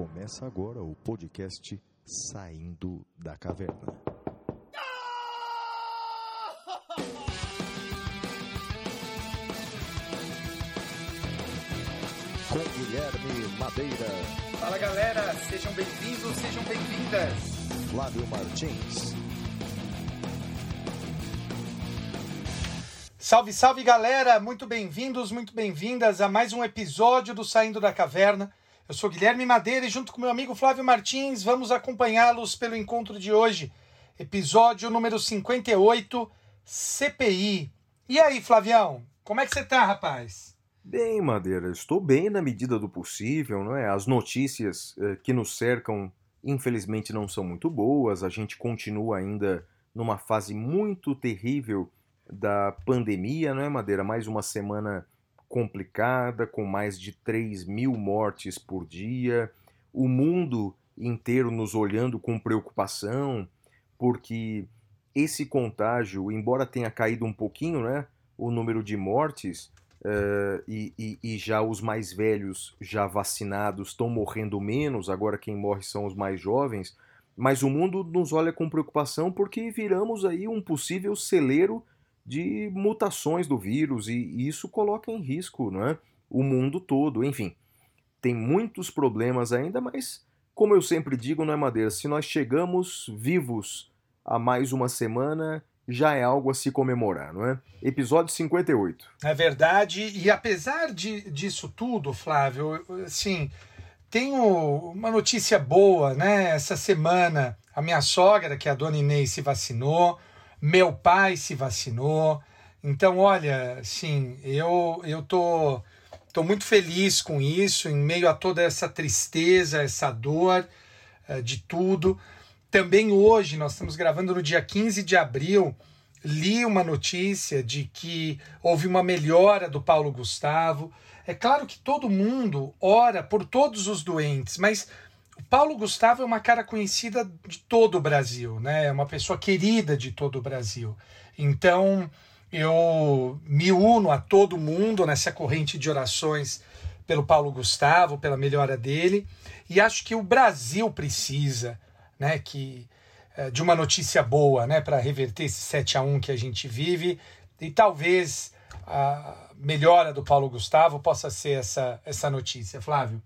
Começa agora o podcast Saindo da Caverna. Com Guilherme Madeira, Fala galera, sejam bem-vindos, sejam bem-vindas. Flávio Martins, Salve, salve galera, muito bem-vindos, muito bem-vindas a mais um episódio do Saindo da Caverna. Eu sou Guilherme Madeira e junto com meu amigo Flávio Martins vamos acompanhá-los pelo encontro de hoje, episódio número 58, CPI. E aí, Flavião, como é que você tá, rapaz? Bem, Madeira, estou bem na medida do possível, não é? As notícias eh, que nos cercam, infelizmente, não são muito boas. A gente continua ainda numa fase muito terrível da pandemia, não é, Madeira? Mais uma semana complicada, com mais de 3 mil mortes por dia. O mundo inteiro nos olhando com preocupação, porque esse contágio, embora tenha caído um pouquinho, né? O número de mortes, Uh, e, e, e, já os mais velhos, já vacinados, estão morrendo menos, agora quem morre são os mais jovens, mas o mundo nos olha com preocupação porque viramos aí um possível celeiro de mutações do vírus e, isso coloca em risco não é? o mundo todo. Enfim, tem muitos problemas ainda, mas como eu sempre digo, não é Madeira, se nós chegamos vivos a mais uma semana, já é algo a se comemorar, não é? Episódio 58. É verdade, e apesar de, disso tudo, Flávio, assim, tenho uma notícia boa, né? Essa semana, a minha sogra, que é a dona Inês, se vacinou, meu pai se vacinou. Então, olha, assim, eu, eu tô, tô muito feliz com isso, em meio a toda essa tristeza, essa dor uh, de tudo. Também hoje, nós estamos gravando no dia 15 de abril, li uma notícia de que houve uma melhora do Paulo Gustavo. É claro que todo mundo ora por todos os doentes, mas Paulo Gustavo é uma cara conhecida de todo o Brasil, né? É uma pessoa querida de todo o Brasil. Então, eu me uno a todo mundo nessa corrente de orações pelo Paulo Gustavo, pela melhora dele, e acho que o Brasil precisa né, que de uma notícia boa, né, para reverter esse 7 a 1 que a gente vive, e talvez a melhora do Paulo Gustavo possa ser essa essa notícia, Flávio.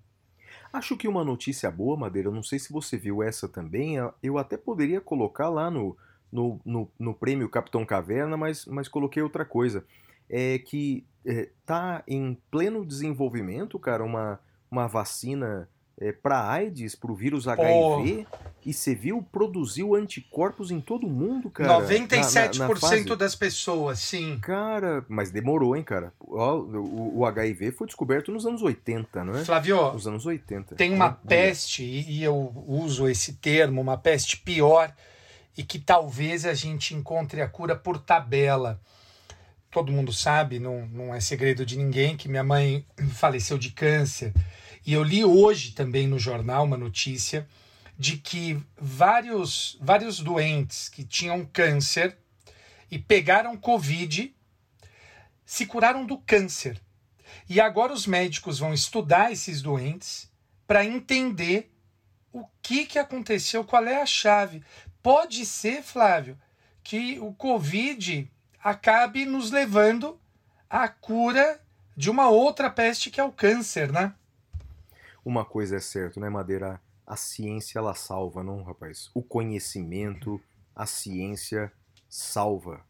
Acho que uma notícia boa, Madeira, não sei se você viu essa também, eu até poderia colocar lá no, no, no, no prêmio Capitão Caverna, mas, mas coloquei outra coisa. É que é, tá em pleno desenvolvimento, cara, uma, uma vacina é, para AIDS, para o vírus HIV, oh. e você viu, produziu anticorpos em todo mundo, cara. 97% na, na, na das pessoas, sim. Cara, mas demorou, hein, cara. O, o, o, HIV foi descoberto nos anos 80, não é? Flávio, nos anos 80. Tem uma é, peste, e eu uso esse termo, uma peste pior, e que talvez a gente encontre a cura por tabela. Todo mundo sabe, não, não é segredo de ninguém, que minha mãe faleceu de câncer. E eu li hoje também no jornal uma notícia de que vários, vários doentes que tinham câncer e pegaram Covid se curaram do câncer. E agora os médicos vão estudar esses doentes para entender o que, que aconteceu, qual é a chave. Pode ser, Flávio, que o Covid acabe nos levando à cura de uma outra peste que é o câncer, né? Uma coisa é certa, né, Madeira? A ciência ela salva, não, rapaz? O conhecimento, a ciência salva.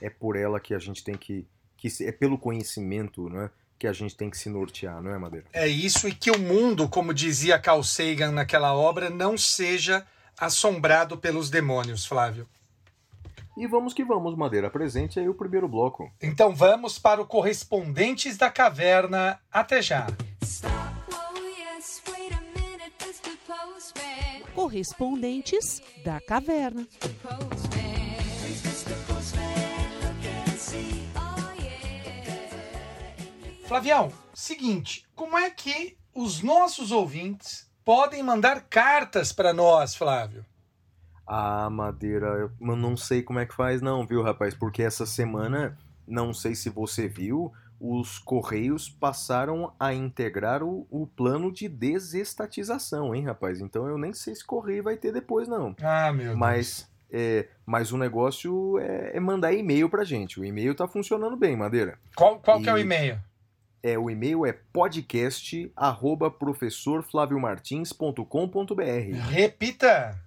É por ela que a gente tem que, que é pelo conhecimento, né, que a gente tem que se nortear, não é, Madeira? É isso e que o mundo, como dizia Carl Sagan naquela obra, não seja assombrado pelos demônios, Flávio. E vamos que vamos, Madeira. Presente aí o primeiro bloco. Então vamos para o Correspondentes da Caverna. Até já. Correspondentes da Caverna. Flavião, seguinte, como é que os nossos ouvintes podem mandar cartas para nós, Flávio? Ah, Madeira, eu não sei como é que faz não, viu, rapaz? Porque essa semana, não sei se você viu, os Correios passaram a integrar o, o plano de desestatização, hein, rapaz? Então eu nem sei se Correio vai ter depois, não. Ah, meu Mas, é, mas o negócio é, é mandar e-mail pra gente. O e-mail tá funcionando bem, Madeira. Deus. Qual, qual que é o E- e-mail? É, o e-mail é podcast arroba professorflaviomartins.com.br Repita.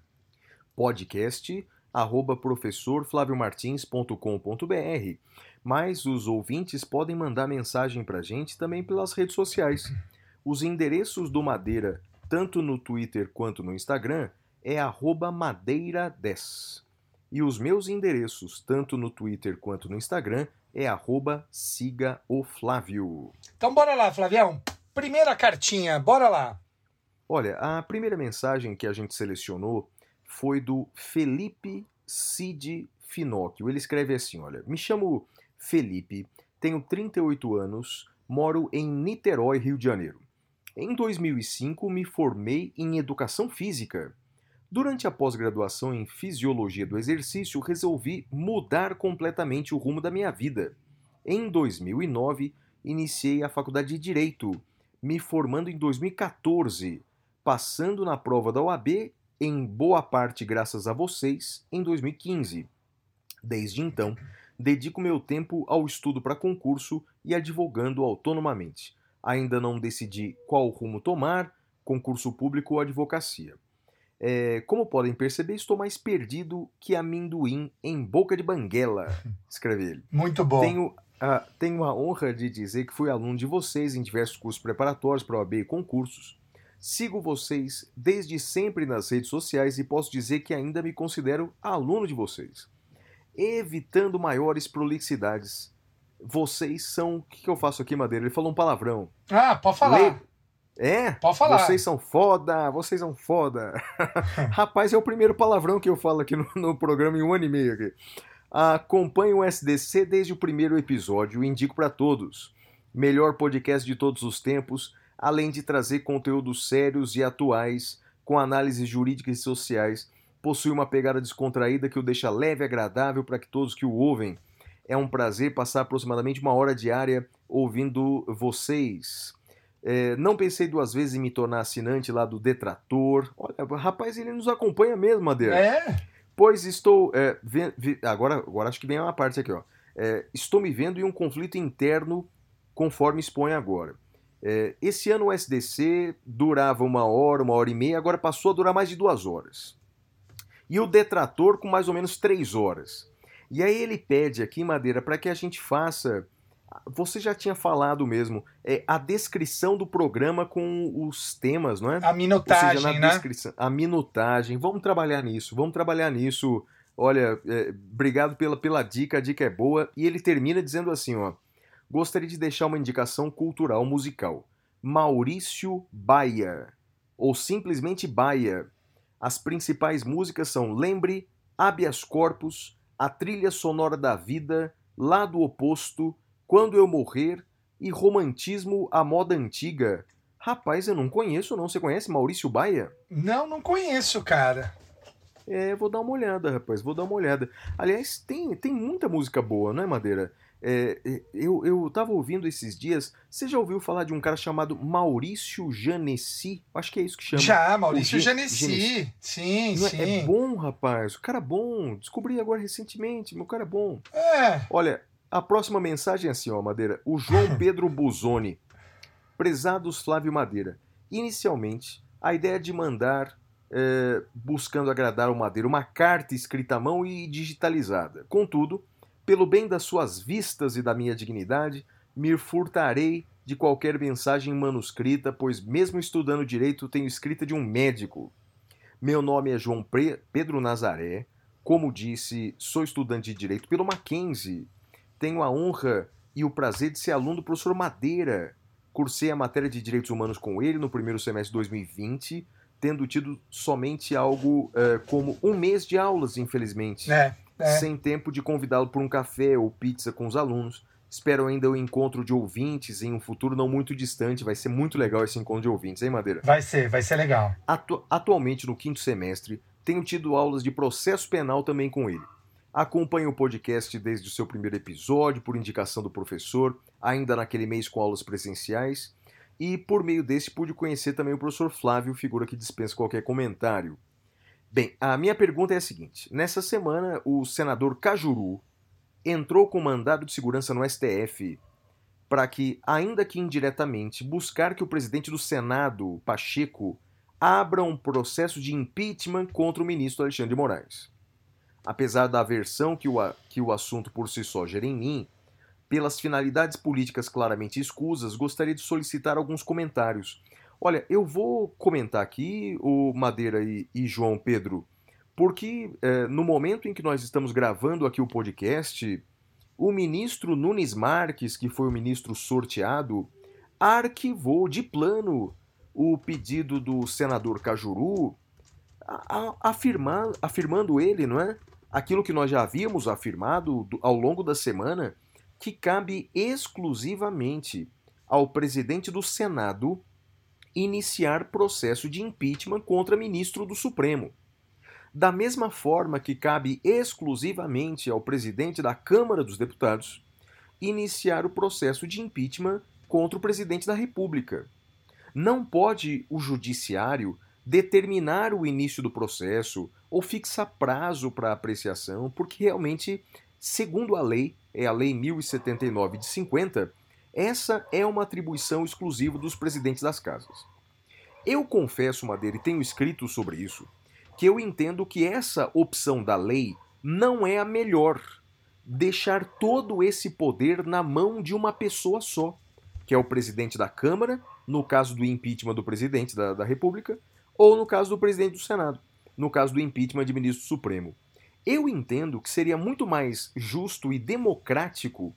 podcast arroba professorflaviomartins.com.br Mas os ouvintes podem mandar mensagem pra gente também pelas redes sociais. Os endereços do Madeira, tanto no Twitter quanto no Instagram, é arroba madeira10. E os meus endereços, tanto no Twitter quanto no Instagram, é arroba siga o Flávio. Então bora lá, Flavião. Primeira cartinha, bora lá. Olha, a primeira mensagem que a gente selecionou foi do Felipe Cid Finocchio. Ele escreve assim: olha, me chamo Felipe, tenho 38 anos, moro em Niterói, Rio de Janeiro. Em 2005 me formei em educação física. Durante a pós-graduação em fisiologia do exercício, resolvi mudar completamente o rumo da minha vida. Em 2009, iniciei a faculdade de Direito, me formando em 2014, passando na prova da OAB, em boa parte graças a vocês, em 2015. Desde então, dedico meu tempo ao estudo para concurso e advogando autonomamente. Ainda não decidi qual rumo tomar, concurso público ou advocacia. É, como podem perceber, estou mais perdido que amendoim em boca de banguela, escreve ele. Muito bom. Tenho a, tenho a honra de dizer que fui aluno de vocês em diversos cursos preparatórios para OAB e concursos. Sigo vocês desde sempre nas redes sociais e posso dizer que ainda me considero aluno de vocês. Evitando maiores prolixidades. Vocês são. O que, que eu faço aqui, Madeira? Ele falou um palavrão. Ah, pode falar. Le- É? Pode falar. Vocês são foda, vocês são foda. Rapaz, é o primeiro palavrão que eu falo aqui no, no programa em um ano e meio aqui. Acompanho o SDC desde o primeiro episódio e indico para todos. Melhor podcast de todos os tempos, além de trazer conteúdos sérios e atuais, com análises jurídicas e sociais. Possui uma pegada descontraída que o deixa leve e agradável para que todos que o ouvem. É um prazer passar aproximadamente uma hora diária ouvindo vocês. É, não pensei duas vezes em me tornar assinante lá do Detrator. Olha, rapaz, ele nos acompanha mesmo, Madeira. É? Pois estou. é, ve- ve- agora, agora acho que vem uma parte aqui, ó. É, estou me vendo em um conflito interno, conforme expõe agora. É, esse ano o SDC durava uma hora, uma hora e meia, agora passou a durar mais de duas horas. E o detrator com mais ou menos três horas. E aí ele pede aqui, Madeira, para que a gente faça. Você já tinha falado mesmo, é, a descrição do programa com os temas, não é? A Ou seja, minutagem, na né? descrição, a minutagem. Vamos trabalhar nisso, vamos trabalhar nisso. Olha, é, obrigado pela, pela dica, a dica é boa. E ele termina dizendo assim, ó. Gostaria de deixar uma indicação cultural musical. Maurício Baia, ou simplesmente Baia. As principais músicas são Lembre, Habeas Corpus, A Trilha Sonora da Vida, Lado Oposto, Quando Eu Morrer e Romantismo à Moda Antiga. Rapaz, eu não conheço não. Você conhece Maurício Baia? Não, não conheço, cara. É, vou dar uma olhada, rapaz, vou dar uma olhada. Aliás, tem, tem muita música boa, não é, Madeira? É, é, eu, eu tava ouvindo esses dias. Você já ouviu falar de um cara chamado Maurício Janessi? Acho que é isso que chama. Já, Maurício Gen- Genesi. Sim, Não é- sim. É bom, rapaz. O cara é bom. Descobri agora recentemente. Meu cara é bom. É. Olha, a próxima mensagem é assim, ó, Madeira. O João Pedro Buzoni. Prezados Flávio Madeira. Inicialmente, a ideia de mandar, eh, buscando agradar o Madeira, uma carta escrita à mão e digitalizada. Contudo, pelo bem das suas vistas e da minha dignidade, me furtarei de qualquer mensagem manuscrita, pois mesmo estudando direito, tenho escrita de um médico. Meu nome é João Pedro Nazaré. Como disse, sou estudante de direito pelo Mackenzie. Tenho a honra e o prazer de ser aluno do professor Madeira. Cursei a matéria de Direitos Humanos com ele no primeiro semestre de 2020, tendo tido somente algo eh, como um mês de aulas, infelizmente, É. É. sem tempo de convidá-lo por um café ou pizza com os alunos. Espero ainda o encontro de ouvintes em um futuro não muito distante. Vai ser muito legal esse encontro de ouvintes, hein, Madeira? Vai ser, vai ser legal. Atu- atualmente, no quinto semestre, tenho tido aulas de processo penal também com ele. acompanha o podcast desde o seu primeiro episódio, por indicação do professor, ainda naquele mês com aulas presenciais, e por meio desse pude conhecer também o professor Flávio, figura que dispensa qualquer comentário. Bem, a minha pergunta é a seguinte: nessa semana, o senador Cajuru entrou com mandado de segurança no STF para que, ainda que indiretamente, buscar que o presidente do Senado, Pacheco, abra um processo de impeachment contra o ministro Alexandre de Moraes. Apesar da aversão que o, que o assunto por si só gera em mim, pelas finalidades políticas claramente escusas, gostaria de solicitar alguns comentários. Olha, eu vou comentar aqui, o Madeira e, e João Pedro, porque é, no momento em que nós estamos gravando aqui o podcast, o ministro Nunes Marques, que foi o ministro sorteado, arquivou de plano o pedido do senador Cajuru, afirma, afirmando ele, não é? Aquilo que nós já havíamos afirmado ao longo da semana, que cabe exclusivamente ao presidente do Senado iniciar processo de impeachment contra ministro do Supremo. Da mesma forma que cabe exclusivamente ao presidente da Câmara dos Deputados iniciar o processo de impeachment contra o presidente da República. Não pode o judiciário determinar o início do processo ou fixar prazo para apreciação, porque realmente, segundo a lei, é a Lei 1079 de 50, essa é uma atribuição exclusiva dos presidentes das casas. Eu confesso, Madeira, e tenho escrito sobre isso, que eu entendo que essa opção da lei não é a melhor. Deixar todo esse poder na mão de uma pessoa só, que é o presidente da Câmara, no caso do impeachment do presidente da, da República, ou no caso do presidente do Senado, no caso do impeachment de ministro supremo. Eu entendo que seria muito mais justo e democrático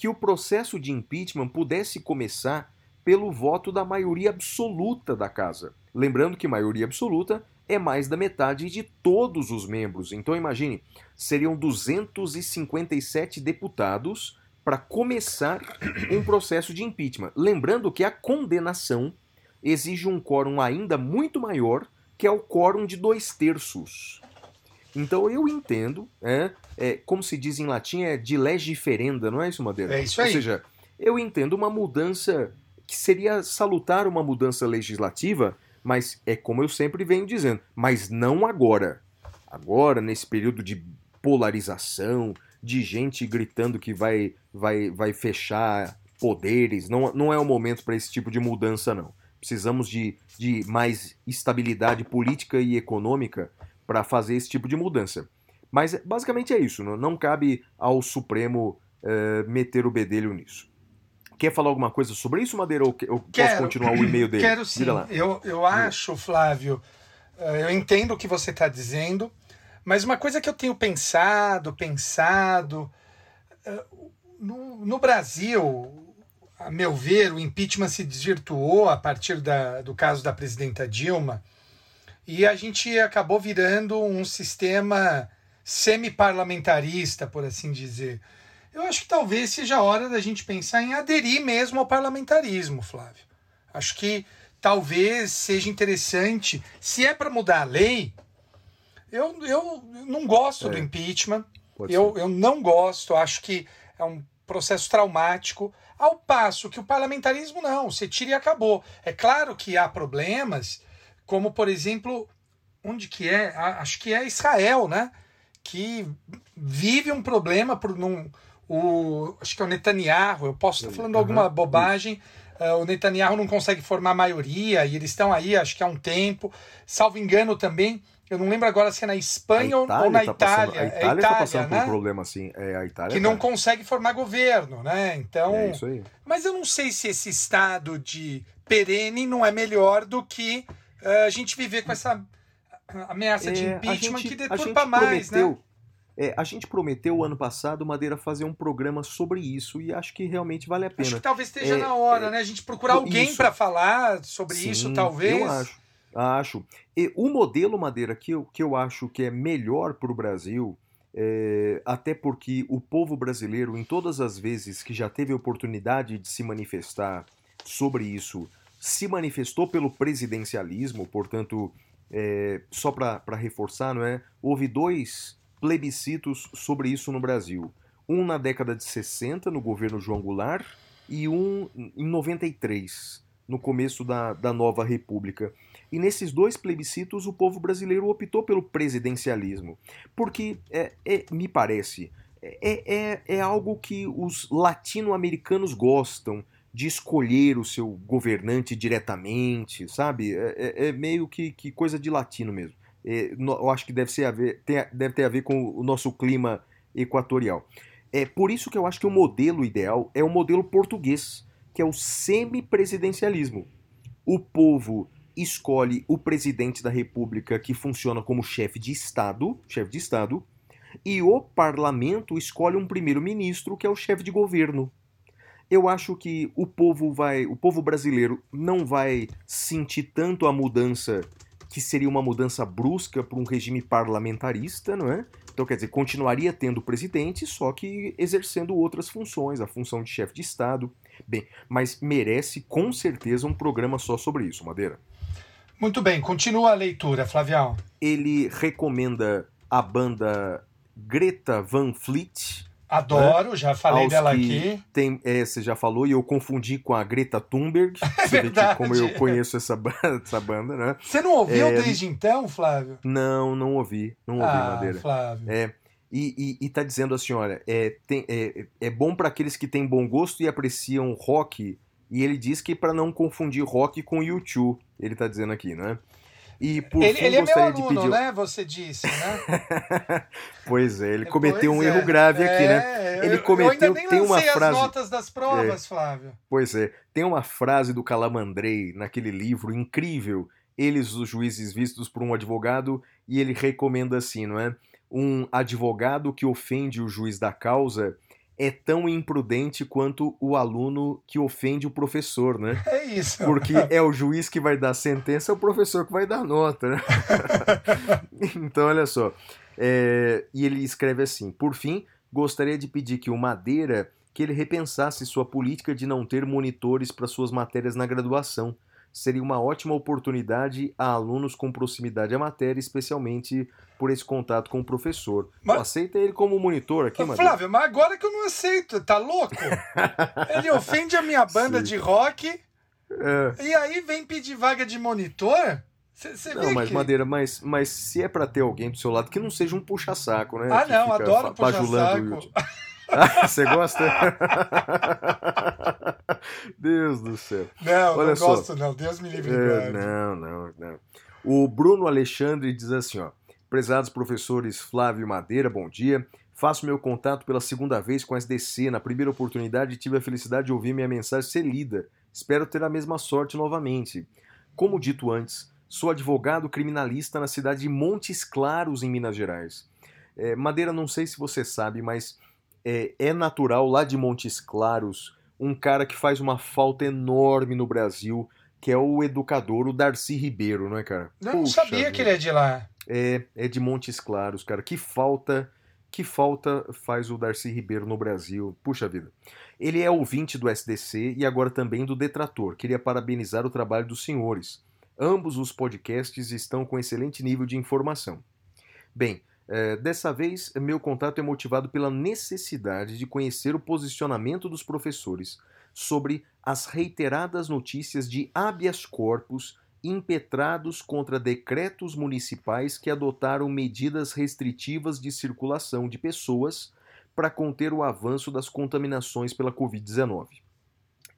que o processo de impeachment pudesse começar pelo voto da maioria absoluta da casa. Lembrando que maioria absoluta é mais da metade de todos os membros. Então imagine, seriam 257 deputados para começar um processo de impeachment. Lembrando que a condenação exige um quórum ainda muito maior, que é o quórum de dois terços. Então eu entendo, é, é, como se diz em latim, é de legiferenda, não é isso, Madeira? É isso aí. Ou seja, eu entendo uma mudança que seria salutar uma mudança legislativa, mas é como eu sempre venho dizendo, mas não agora. Agora, nesse período de polarização, de gente gritando que vai, vai, vai fechar poderes, não, não é o momento para esse tipo de mudança, não. Precisamos de, de mais estabilidade política e econômica para fazer esse tipo de mudança. Mas basicamente é isso, não, cabe ao Supremo uh, meter o bedelho nisso. Quer falar alguma coisa sobre isso, Madeira? Ou, ou quero, posso continuar o e-mail dele? Quero sim. Eu, eu acho, Flávio, eh, eu entendo o que você está dizendo, mas uma coisa que eu tenho pensado, pensado. Eh, no, no Brasil, a meu ver, o impeachment se desvirtuou a partir da, do caso da presidenta Dilma e a gente acabou virando um sistema semi-parlamentarista, por assim dizer. Eu acho que talvez seja a hora da gente pensar em aderir mesmo ao parlamentarismo, Flávio. Acho que talvez seja interessante, se é para mudar a lei, eu, eu não gosto é. do impeachment. Eu, eu não gosto, acho que é um processo traumático. Ao passo que o parlamentarismo não, você tira e acabou. É claro que há problemas, como por exemplo, onde que é? Acho que é Israel, né? Que vive um problema por não o, acho que é o Netanyahu, eu posso estar falando uhum, alguma bobagem, uh, o Netanyahu não consegue formar maioria e eles estão aí, acho que há um tempo. Salvo engano também, eu não lembro agora se é na Espanha ou na tá Itália. Passando, a Itália está é passando né? por um problema assim. É, a Itália que tá. não consegue formar governo, né? Então. É isso aí. Mas eu não sei se esse estado de perene não é melhor do que a gente viver com essa ameaça de é, impeachment gente, que deturpa mais, prometeu, né? É, a gente prometeu ano passado, Madeira, fazer um programa sobre isso e acho que realmente vale a pena. Acho que talvez esteja é, na hora, é, né? A gente procurar alguém para falar sobre sim, isso, talvez. Eu acho. Acho. E o modelo, Madeira, que eu, que eu acho que é melhor para o Brasil, é, até porque o povo brasileiro, em todas as vezes que já teve oportunidade de se manifestar sobre isso, se manifestou pelo presidencialismo, portanto, é, só para reforçar, não é? Houve dois plebiscitos sobre isso no Brasil. Um na década de 60, no governo João Goulart, e um em 93, no começo da, da nova República. E nesses dois plebiscitos, o povo brasileiro optou pelo presidencialismo. Porque, é, é, me parece, é, é, é algo que os latino-americanos gostam de escolher o seu governante diretamente, sabe? É, é, é meio que, que, coisa de latino mesmo. É, eu acho que deve, ser a ver, tem, deve ter a ver com o nosso clima equatorial. É por isso que eu acho que o modelo ideal é o modelo português, que é o semipresidencialismo. O povo escolhe o presidente da república que funciona como chefe de estado, chefe de estado, e o parlamento escolhe um primeiro-ministro que é o chefe de governo. Eu acho que o povo vai, o povo brasileiro não vai sentir tanto a mudança que seria uma mudança brusca para um regime parlamentarista, não é? Então, quer dizer, continuaria tendo presidente, só que exercendo outras funções, a função de chefe de Estado. Bem, mas merece com certeza um programa só sobre isso, Madeira. Muito bem, continua a leitura, Flavião. Ele recomenda a banda Greta Van Fleet. Adoro, né? já falei dela aqui. Tem, é, você já falou e eu confundi com a Greta Thunberg. É você verdade. como eu conheço essa banda, essa banda, né? Você não ouviu é, desde então, Flávio? Não, não ouvi. Não ouvi, ah, Madeira. Flávio. É, e, e, e tá dizendo assim, olha, é, tem, é, é bom para aqueles que têm bom gosto e apreciam rock. E ele diz que para não confundir rock com YouTube, ele tá dizendo aqui, né? E por ele, fim, ele é meu aluno, pedir... né? Você disse, né? pois é, ele cometeu pois um é. erro grave aqui, né? É, ele cometeu. Eu ainda nem tem uma frase. as notas das provas, é. Flávio. Pois é, tem uma frase do Calamandrei naquele livro incrível. Eles, os juízes vistos por um advogado, e ele recomenda assim, não é? Um advogado que ofende o juiz da causa é tão imprudente quanto o aluno que ofende o professor, né? É isso. Porque é o juiz que vai dar sentença, é o professor que vai dar nota, né? então, olha só. É... E ele escreve assim: por fim, gostaria de pedir que o Madeira que ele repensasse sua política de não ter monitores para suas matérias na graduação seria uma ótima oportunidade a alunos com proximidade à matéria, especialmente por esse contato com o professor. Mas... Aceita ele como monitor aqui, mano. Flávio, mas agora que eu não aceito, tá louco? ele ofende a minha banda Sim. de rock é. e aí vem pedir vaga de monitor? Cê, não, mas que... Madeira, mas, mas se é para ter alguém do seu lado que não seja um puxa-saco, né? Ah, não, adoro puxa-saco. Ah, você gosta? Deus do céu. Não, Olha não só. gosto não. Deus me livre. É, não, não, não. O Bruno Alexandre diz assim, ó. Prezados professores Flávio Madeira, bom dia. Faço meu contato pela segunda vez com a SDC. Na primeira oportunidade tive a felicidade de ouvir minha mensagem ser lida. Espero ter a mesma sorte novamente. Como dito antes, sou advogado criminalista na cidade de Montes Claros, em Minas Gerais. É, Madeira, não sei se você sabe, mas é, é natural lá de Montes Claros um cara que faz uma falta enorme no Brasil, que é o educador, o Darcy Ribeiro, não é, cara? Não, não sabia que ele é de lá. É, é de Montes Claros, cara. Que falta, que falta faz o Darcy Ribeiro no Brasil. Puxa vida. Ele é ouvinte do SDC e agora também do Detrator. Queria parabenizar o trabalho dos senhores. Ambos os podcasts estão com excelente nível de informação. Bem, é, dessa vez, meu contato é motivado pela necessidade de conhecer o posicionamento dos professores sobre as reiteradas notícias de habeas corpus impetrados contra decretos municipais que adotaram medidas restritivas de circulação de pessoas para conter o avanço das contaminações pela Covid-19.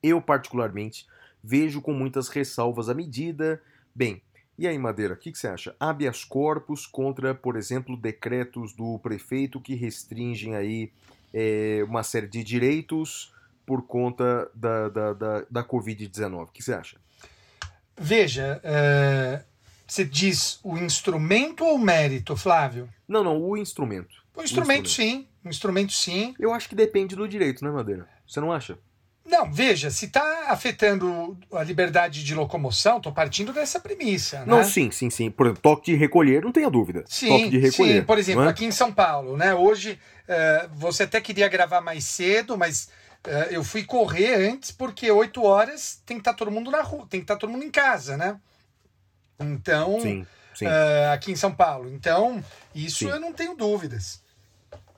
Eu, particularmente, vejo com muitas ressalvas a medida. Bem, e aí, Madeira, o que, que, você acha? Habeas corpus contra, por exemplo, decretos do prefeito que restringem aí é, uma série de direitos por conta da, da, da, da Covid-19. O que você acha? Veja, é, você diz o instrumento ou o mérito, Flávio? Não, não, o instrumento. O instrumento, o instrumento. sim. O instrumento sim. Eu acho que depende do direito, né, Madeira? Você não acha? Não, veja, se está afetando a liberdade de locomoção, estou partindo dessa premissa. Né? Não, sim, sim, sim. Por exemplo, toque de recolher, não tenha dúvida. Sim, toque de recolher. Sim, por exemplo, é? aqui em São Paulo, né? Hoje uh, você até queria gravar mais cedo, mas eu fui correr antes porque 8 horas tem que estar tá todo mundo na rua, tem que estar tá todo mundo em casa, né? Então, sim, sim. Uh, aqui em São Paulo. Então, isso sim. eu não tenho dúvidas.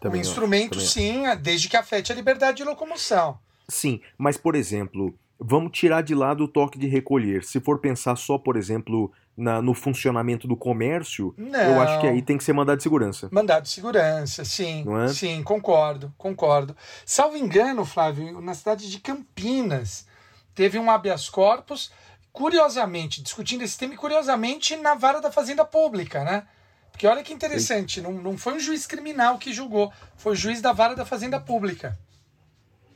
Também o instrumento, também sim, desde que afete a liberdade de locomoção. Sim, mas por exemplo, vamos tirar de lado o toque de recolher. Se for pensar só, por exemplo, na- no funcionamento do comércio, Não. eu acho que aí tem que ser mandado de segurança. Mandado de segurança, sim. É? Sim, concordo, concordo. Salvo engano, Flávio, na cidade de Campinas, teve um habeas corpus, curiosamente, discutindo esse tema, e curiosamente na vara da Fazenda Pública, né? Porque olha que interessante, não, não foi um juiz criminal que julgou, foi o juiz da vara da Fazenda Pública.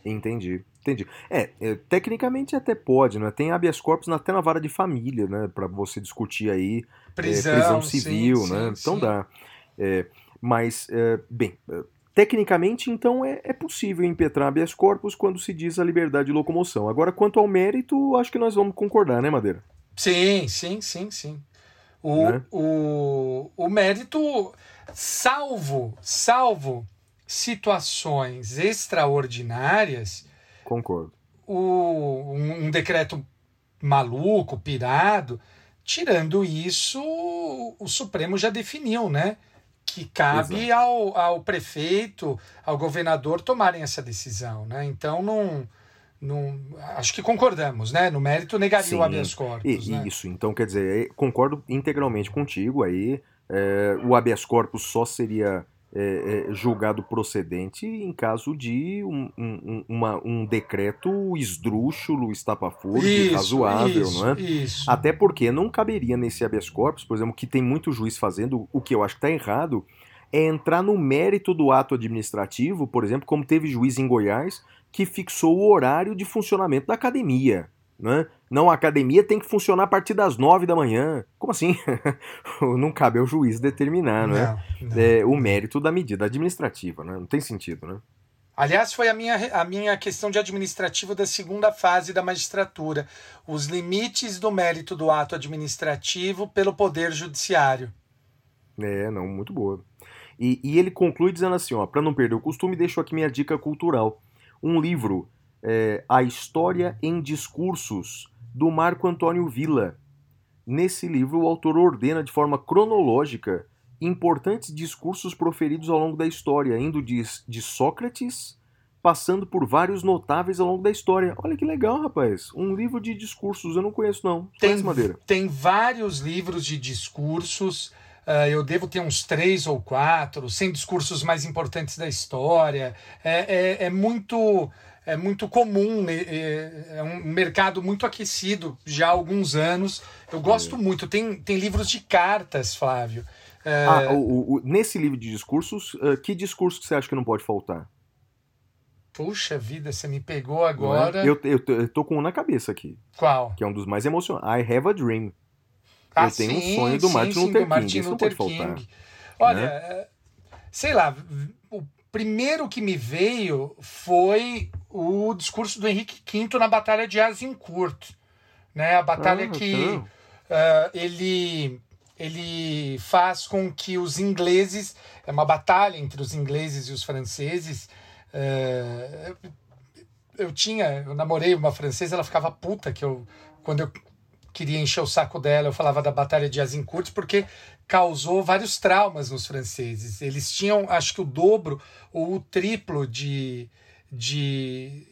Entendi, entendi. É, é, tecnicamente até pode, né? Tem habeas corpus até na vara de família, né? Pra você discutir aí é, Prisão, prisão sim, civil, sim, né? Então sim. dá. É, mas, é, bem, é, tecnicamente, então, é, é possível impetrar habeas corpus quando se diz a liberdade de locomoção. Agora, quanto ao mérito, acho que nós vamos concordar, né, Madeira? Sim, sim, sim, sim. O, Né? o, o mérito, salvo, salvo situações extraordinárias, Concordo. o, um, um decreto maluco, pirado, tirando isso, o Supremo já definiu, né? Que cabe ao, ao prefeito, ao governador tomarem essa decisão, né? Então não. não acho que concordamos, né? No mérito negaria Sim. o habeas corpus. E- né? Isso, então quer dizer, é, concordo integralmente contigo aí. é, o habeas corpus só seria é, é, julgado procedente em caso de um, um- uma- um decreto esdrúxulo, estapafúrdio, razoável, isso, não é? Isso. Até porque não caberia nesse habeas corpus, por exemplo, que tem muito juiz fazendo, o que eu acho que está errado, é entrar no mérito do ato administrativo, por exemplo, como teve juiz em Goiás que fixou o horário de funcionamento da academia. Né? Não, a academia tem que funcionar a partir das nove da manhã. Como assim? não cabe ao juiz determinar né? Não, não. É, o mérito da medida administrativa. Né? Não tem sentido. Né? Aliás, foi a minha, a minha questão de administrativo da segunda fase da magistratura. Os limites do mérito do ato administrativo pelo Poder Judiciário. É, não, muito boa. E, e ele conclui dizendo assim, ó, para não perder o costume, deixo aqui minha dica cultural. Um livro, é, A História em Discursos, do Marco Antônio Villa. Nesse livro, o autor ordena de forma cronológica importantes discursos proferidos ao longo da história, indo de, de Sócrates, passando por vários notáveis ao longo da história. Olha que legal, rapaz. Um livro de discursos, eu não conheço não. Tem, Conhece, Madeira? tem vários livros de discursos. ah, eu devo ter uns três ou quatro, 100 discursos mais importantes da história. É, é, é muito é muito comum, né? é, é um mercado muito aquecido já há alguns anos. Eu gosto muito. Tem, tem livros de cartas, Flávio. É, Ah, o- o- nesse livro de discursos, eh, que discurso que você acha que não pode faltar? Puxa vida, você me pegou Não é? agora. Eu, eu, tô- eu tô com um na cabeça aqui, Qual? que é um dos mais emocionantes. I Have a Dream. Ah, Eu tenho um sim, sonho do sim, Martin sim, Luther do King, Martin não Luther pode faltar, King. Olha, né? é, sei lá, o primeiro que me veio foi o discurso do Henrique V na Batalha de Azincourt. Né? A batalha Ah, que ah, ele, ele faz com que os ingleses. É uma batalha entre os ingleses e os franceses. ah, eu tinha, eu namorei uma francesa, ela ficava puta que eu, quando eu queria encher o saco dela, eu falava da Batalha de Azincourt, porque causou vários traumas nos franceses. Eles tinham, acho que o dobro ou o triplo de, de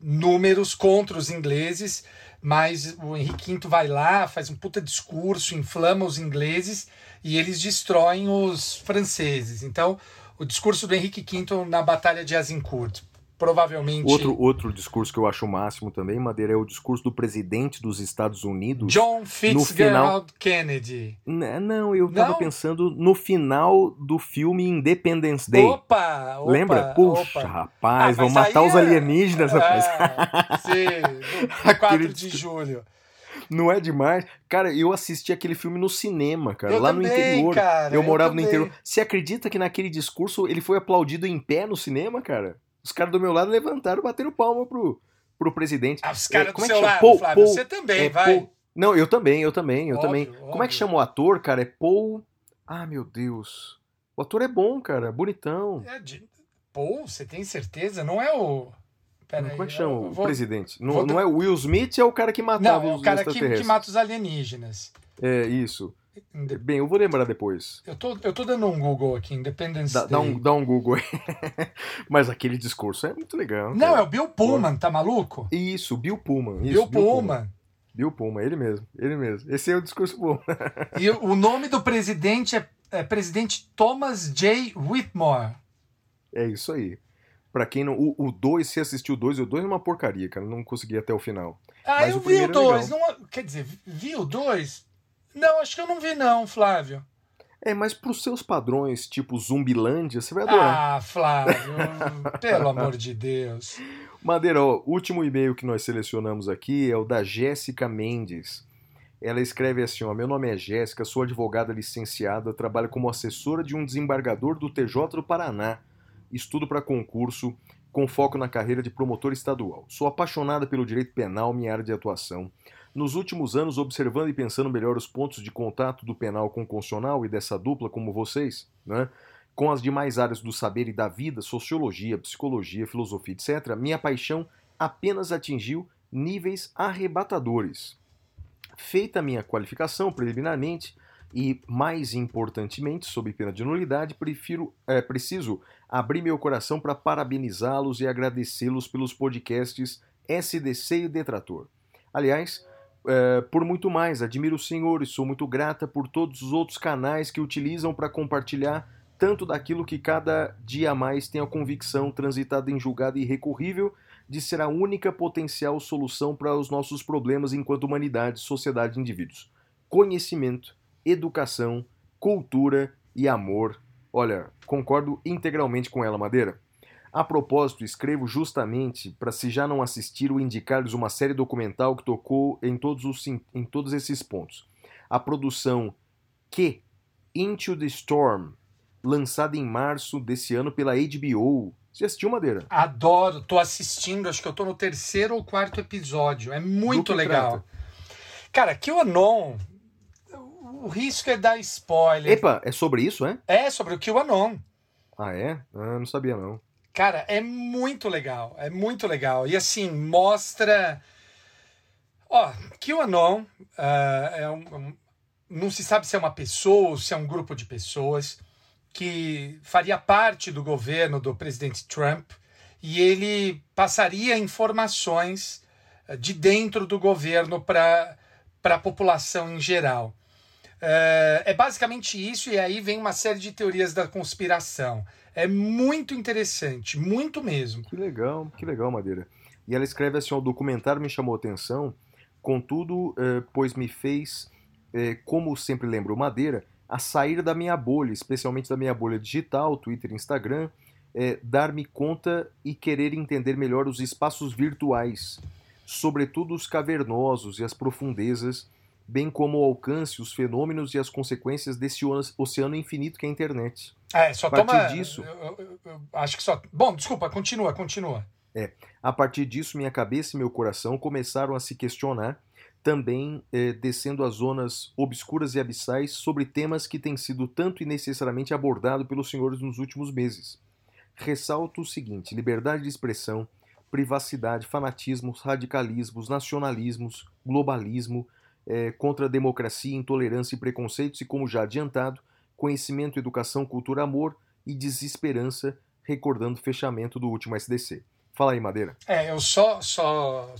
números contra os ingleses, mas o Henrique V vai lá, faz um puta discurso, inflama os ingleses e eles destroem os franceses. Então, o discurso do Henrique V na Batalha de Azincourt, provavelmente Outro, outro discurso que eu acho o máximo também, Madeira, é o discurso do presidente dos Estados Unidos. John final- Fitzgerald Kennedy. N- Não, eu tava Não? pensando no final do filme Independence Day. Opa, opa! Lembra? Puxa, opa. rapaz, Ah, vão matar os é- alienígenas, rapaz. É, sim, no Aquele 4 de julho. Não é demais? Cara, eu assisti aquele filme no cinema, cara, Eu lá também, no interior. cara, eu eu morava no também. interior. Você acredita que naquele discurso ele foi aplaudido em pé no cinema, cara? Os caras do meu lado levantaram, bateram palma pro, pro presidente. Ah, os caras É, do como é que seu chama? lado, Paul- Flávio. Paul- Você também, é, vai. Paul- Não, eu também, eu também, eu Óbvio, também. Como é que óbvio. chama o ator, cara? É Paul. Ah, meu Deus. O ator é bom, cara, bonitão. É de... Pô, você tem certeza? Não é o. Pera Como é que chama o vou- presidente? Não, vou- não é o Will Smith, é o cara que matava Não, é o os cara que, que mata os alienígenas. É, isso. Bem, eu vou lembrar depois. Eu tô, eu tô dando um Google aqui, Independence Dá, Day. dá um, dá um Google aí. Mas aquele discurso é muito legal. Não, cara. é o Bill Pullman, tá maluco? Isso, Bill Pullman. Isso, Bill Pullman. Bill Pullman, ele mesmo, ele mesmo. Esse é o discurso bom. E o nome do presidente é, é presidente Thomas J. Whitmore. É isso aí. Pra quem não. O 2, se assistiu o 2, o 2 é uma porcaria, cara. Não consegui até o final. Ah, Mas eu o vi o primeiro é dois. Não, quer dizer, vi o dois? Não, acho que eu não vi não, Flávio. É, mas pros seus padrões, tipo Zumbilândia, você vai adorar. Ah, Flávio, pelo amor de Deus. Madeira, ó, o último e-mail que nós selecionamos aqui é o da Jéssica Mendes. Ela escreve assim: ó, Meu nome é Jéssica, sou advogada licenciada, trabalho como assessora de um desembargador do TJ do Paraná. Estudo para concurso, com foco na carreira de promotor estadual. Sou apaixonada pelo direito penal, minha área de atuação. Nos últimos anos, observando e pensando melhor os pontos de contato do penal com o constitucional e dessa dupla como vocês, né? com as demais áreas do saber e da vida, sociologia, psicologia, filosofia, etc., minha paixão apenas atingiu níveis arrebatadores. Feita a minha qualificação preliminarmente, e mais importantemente, sob pena de nulidade, prefiro, é, preciso abrir meu coração para parabenizá-los e agradecê-los pelos podcasts SDC e Detrator. Aliás, é, por muito mais, admiro os senhores, sou muito grata por todos os outros canais que utilizam para compartilhar tanto daquilo que cada dia mais tem a convicção transitada em julgado irrecorrível de ser a única potencial solução para os nossos problemas enquanto humanidade, sociedade e indivíduos. Conhecimento, educação, cultura e amor. Olha, concordo integralmente com ela, Madeira. A propósito, escrevo justamente para, se já não assistiram, indicar-lhes uma série documental que tocou em todos, os, em todos esses pontos. A produção Que Into the Storm, lançada em março desse ano pela HBO. Você assistiu, Madeira? Adoro, tô assistindo, acho que eu tô no terceiro ou quarto episódio. É muito legal. trata? Cara, QAnon, o risco é dar spoiler. Epa, é sobre isso, é? É sobre o QAnon. Ah, é? Ah, não sabia, não. Cara, é muito legal, é muito legal. E assim, mostra. Ó, QAnon ah, é um, um- não se sabe se é uma pessoa ou se é um grupo de pessoas que faria parte do governo do presidente Trump e ele passaria informações eh, de dentro do governo para a população em geral. É, é basicamente isso, e aí vem uma série de teorias da conspiração. É muito interessante, muito mesmo. Que legal, que legal, Madeira. E ela escreve assim: o documentário me chamou a atenção, contudo, eh, pois me fez, eh, como sempre lembro Madeira, a sair da minha bolha, especialmente da minha bolha digital, Twitter Instagram, eh, dar-me conta e querer entender melhor os espaços virtuais, sobretudo os cavernosos e as profundezas, bem como o alcance, os fenômenos e as consequências desse oceano infinito que é a internet. É, só A partir toma. disso- eu- eu- eu- acho que só. Bom, desculpa, continua, continua. A partir disso, minha cabeça e meu coração começaram a se questionar, também eh, descendo as zonas obscuras e abissais sobre temas que têm sido tanto e necessariamente abordados pelos senhores nos últimos meses. Ressalto o seguinte: liberdade de expressão, privacidade, fanatismos, radicalismos, nacionalismos, globalismo, eh, contra a democracia, intolerância e preconceitos, e como já adiantado, conhecimento, educação, cultura, amor e desesperança, recordando o fechamento do último SDC. Fala aí, Madeira. É, eu só, só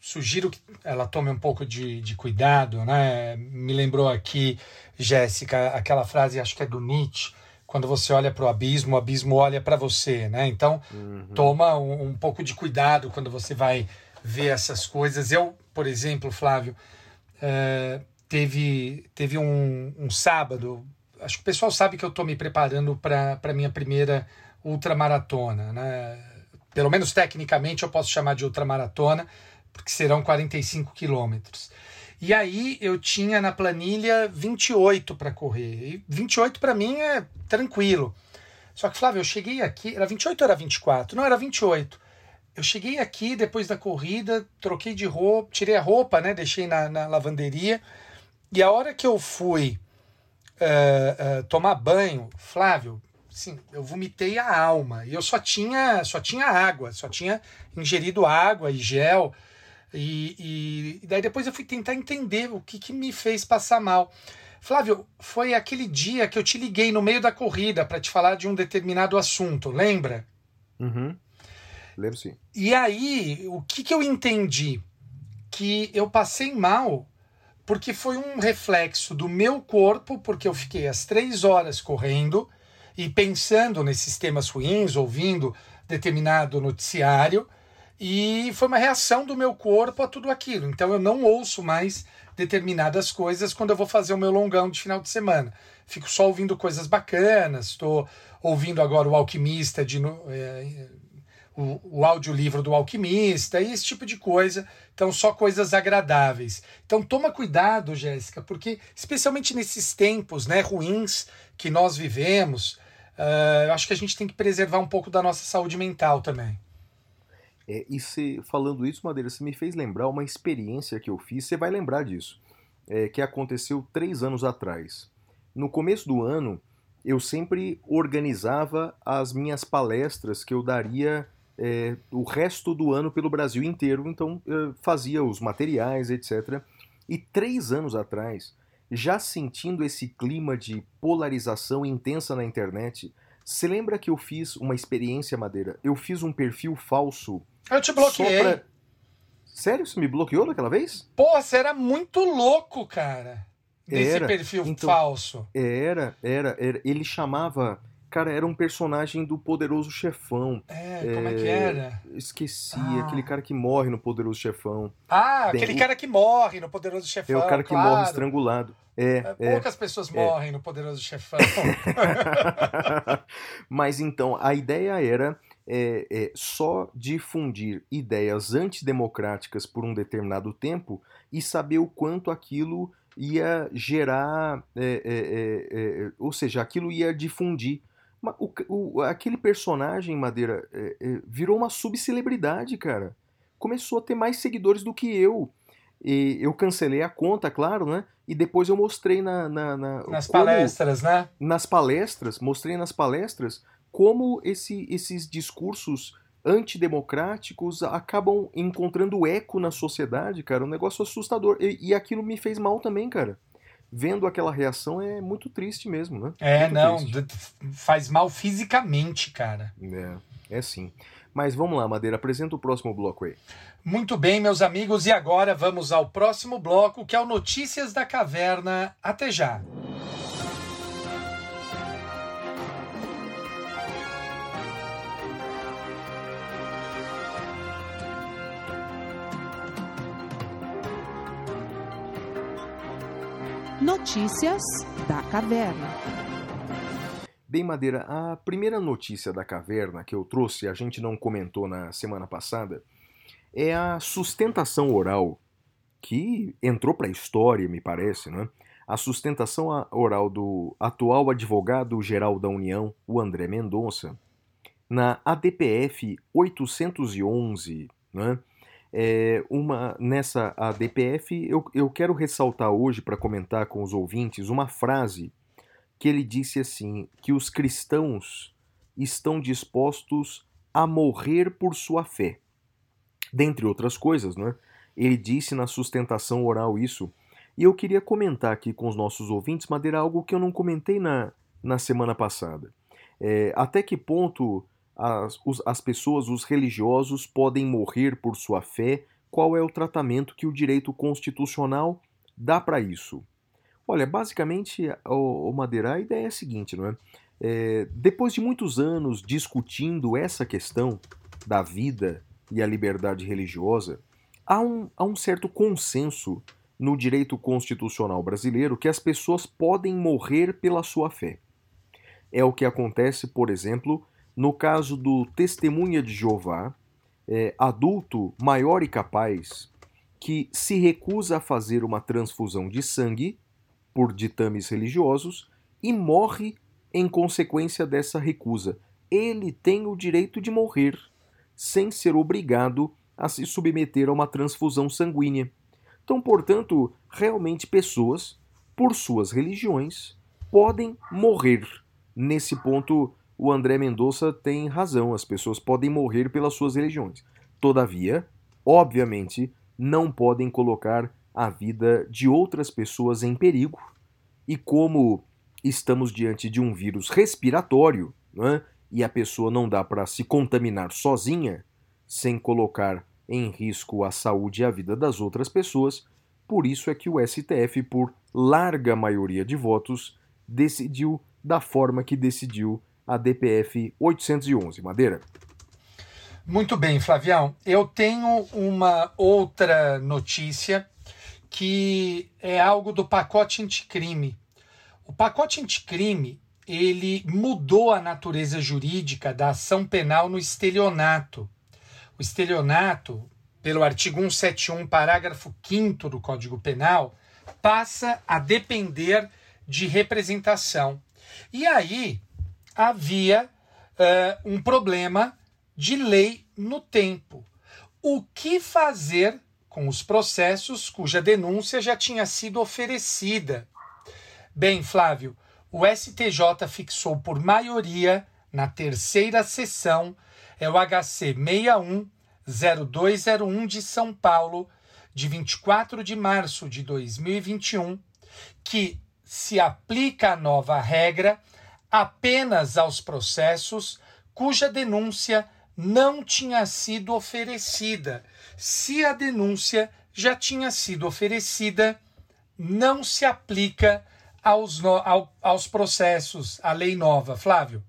sugiro que ela tome um pouco de, de cuidado, né? Me lembrou aqui, Jéssica, aquela frase, acho que é do Nietzsche, quando você olha para o abismo, o abismo olha para você, né? Então, toma um, um pouco de cuidado quando você vai ver essas coisas. Eu, por exemplo, Flávio, eh, teve, teve um, um sábado, acho que o pessoal sabe que eu estou me preparando para a minha primeira ultramaratona, né? Pelo menos tecnicamente eu posso chamar de ultramaratona, porque serão 45 quilômetros. E aí eu tinha na planilha 28 para correr. E 28 para mim é tranquilo. Só que, Flávio, eu cheguei aqui. Era 28 ou era 24? Não, era 28. Eu cheguei aqui depois da corrida, troquei de roupa, tirei a roupa, né? Deixei na, na lavanderia. E a hora que eu fui eh, eh, tomar banho, Flávio, sim, eu vomitei a alma. E eu só tinha, só tinha água, só tinha ingerido água e gel. E, e, e daí depois eu fui tentar entender o que, que me fez passar mal. Flávio, foi aquele dia que eu te liguei no meio da corrida para te falar de um determinado assunto, lembra? Uhum. Lembro sim. E aí, o que, que eu entendi? Que eu passei mal porque foi um reflexo do meu corpo, porque eu fiquei as três horas correndo e pensando nesses temas ruins, ouvindo determinado noticiário, e foi uma reação do meu corpo a tudo aquilo. Então eu não ouço mais determinadas coisas quando eu vou fazer o meu longão de final de semana. Fico só ouvindo coisas bacanas, estou ouvindo agora o Alquimista de. É, o, o audiolivro do Alquimista e esse tipo de coisa. Então, só coisas agradáveis. Então, toma cuidado, Jéssica, porque, especialmente nesses tempos né, ruins que nós vivemos, uh, eu acho que a gente tem que preservar um pouco da nossa saúde mental também. É, e se, falando isso, Madeira, você me fez lembrar uma experiência que eu fiz, você vai lembrar disso, é, que aconteceu três anos atrás. No começo do ano, eu sempre organizava as minhas palestras que eu daria é, o resto do ano pelo Brasil inteiro, então fazia os materiais, etc. E três anos atrás, já sentindo esse clima de polarização intensa na internet, você lembra que eu fiz uma experiência, Madeira? Eu fiz um perfil falso. Eu te bloqueei. Pra... Sério? Você me bloqueou daquela vez? Pô, você era muito louco, cara. Desse era, perfil então, falso. Era, era, era. Ele chamava Cara, era um personagem do Poderoso Chefão. É, como é, é que era? Esqueci, ah. aquele cara que morre no Poderoso Chefão. Ah, aquele cara que morre no Poderoso Chefão. É o cara que claro. morre estrangulado. É, é, poucas pessoas é. morrem no Poderoso Chefão. Mas então, a ideia era é, é, só difundir ideias antidemocráticas por um determinado tempo e saber o quanto aquilo ia gerar, é, é, é, ou seja, aquilo ia difundir o, o, aquele personagem, Madeira, é, é, virou uma subcelebridade, cara. Começou a ter mais seguidores do que eu. E eu cancelei a conta, claro, né? E depois eu mostrei na. na, na nas como, palestras, né? Nas palestras, mostrei nas palestras como esse, esses discursos antidemocráticos acabam encontrando eco na sociedade, cara. Um negócio assustador. E, e aquilo me fez mal também, cara vendo aquela reação é muito triste mesmo, né? É, muito não, faz mal fisicamente, cara. É, é sim. Mas vamos lá, Madeira, apresenta o próximo bloco aí. Muito bem, meus amigos, e agora vamos ao próximo bloco, que é o Notícias da Caverna. Até já. Notícias da Caverna. Bem, Madeira, a primeira notícia da caverna que eu trouxe, a gente não comentou na semana passada, é a sustentação oral, que entrou para a história, me parece, né? A sustentação oral do atual advogado-geral da União, o André Mendonça, na ADPF 811, né? É, uma nessa ADPF, eu, eu quero ressaltar hoje para comentar com os ouvintes uma frase que ele disse assim: que os cristãos estão dispostos a morrer por sua fé. Dentre outras coisas, né? Ele disse na sustentação oral isso. E eu queria comentar aqui com os nossos ouvintes, Madeira, algo que eu não comentei na, na semana passada. É, até que ponto as, os, as pessoas, os religiosos, podem morrer por sua fé, qual é o tratamento que o direito constitucional dá para isso? Olha, basicamente, o, o Madeira, a ideia é a seguinte, não é? é? Depois de muitos anos discutindo essa questão da vida e a liberdade religiosa, há um, há um certo consenso no direito constitucional brasileiro que as pessoas podem morrer pela sua fé. É o que acontece, por exemplo, no caso do testemunha de Jeová, é, adulto maior e capaz, que se recusa a fazer uma transfusão de sangue por ditames religiosos e morre em consequência dessa recusa. Ele tem o direito de morrer sem ser obrigado a se submeter a uma transfusão sanguínea. Então, portanto, realmente pessoas, por suas religiões, podem morrer. Nesse ponto, o André Mendonça tem razão, as pessoas podem morrer pelas suas religiões. Todavia, obviamente, não podem colocar a vida de outras pessoas em perigo E como estamos diante de um vírus respiratório, né, e a pessoa não dá para se contaminar sozinha, sem colocar em risco a saúde e a vida das outras pessoas, por isso é que o STF, por larga maioria de votos, decidiu da forma que decidiu a DPF 811. Madeira. Muito bem, Flavião. Eu tenho uma outra notícia que é algo do pacote anticrime. O pacote anticrime ele mudou a natureza jurídica da ação penal no estelionato. O estelionato, pelo artigo 171, parágrafo 5 do Código Penal, passa a depender de representação. E aí havia uh, um problema de lei no tempo. O que fazer com os processos cuja denúncia já tinha sido oferecida? Bem, Flávio, o STJ fixou por maioria, na terceira sessão, é o HC 610201 de São Paulo, de 24 de março de 2021, que se aplica a nova regra apenas aos processos cuja denúncia não tinha sido oferecida. Se a denúncia já tinha sido oferecida, não se aplica aos, no, ao, aos processos, a lei nova. Flávio?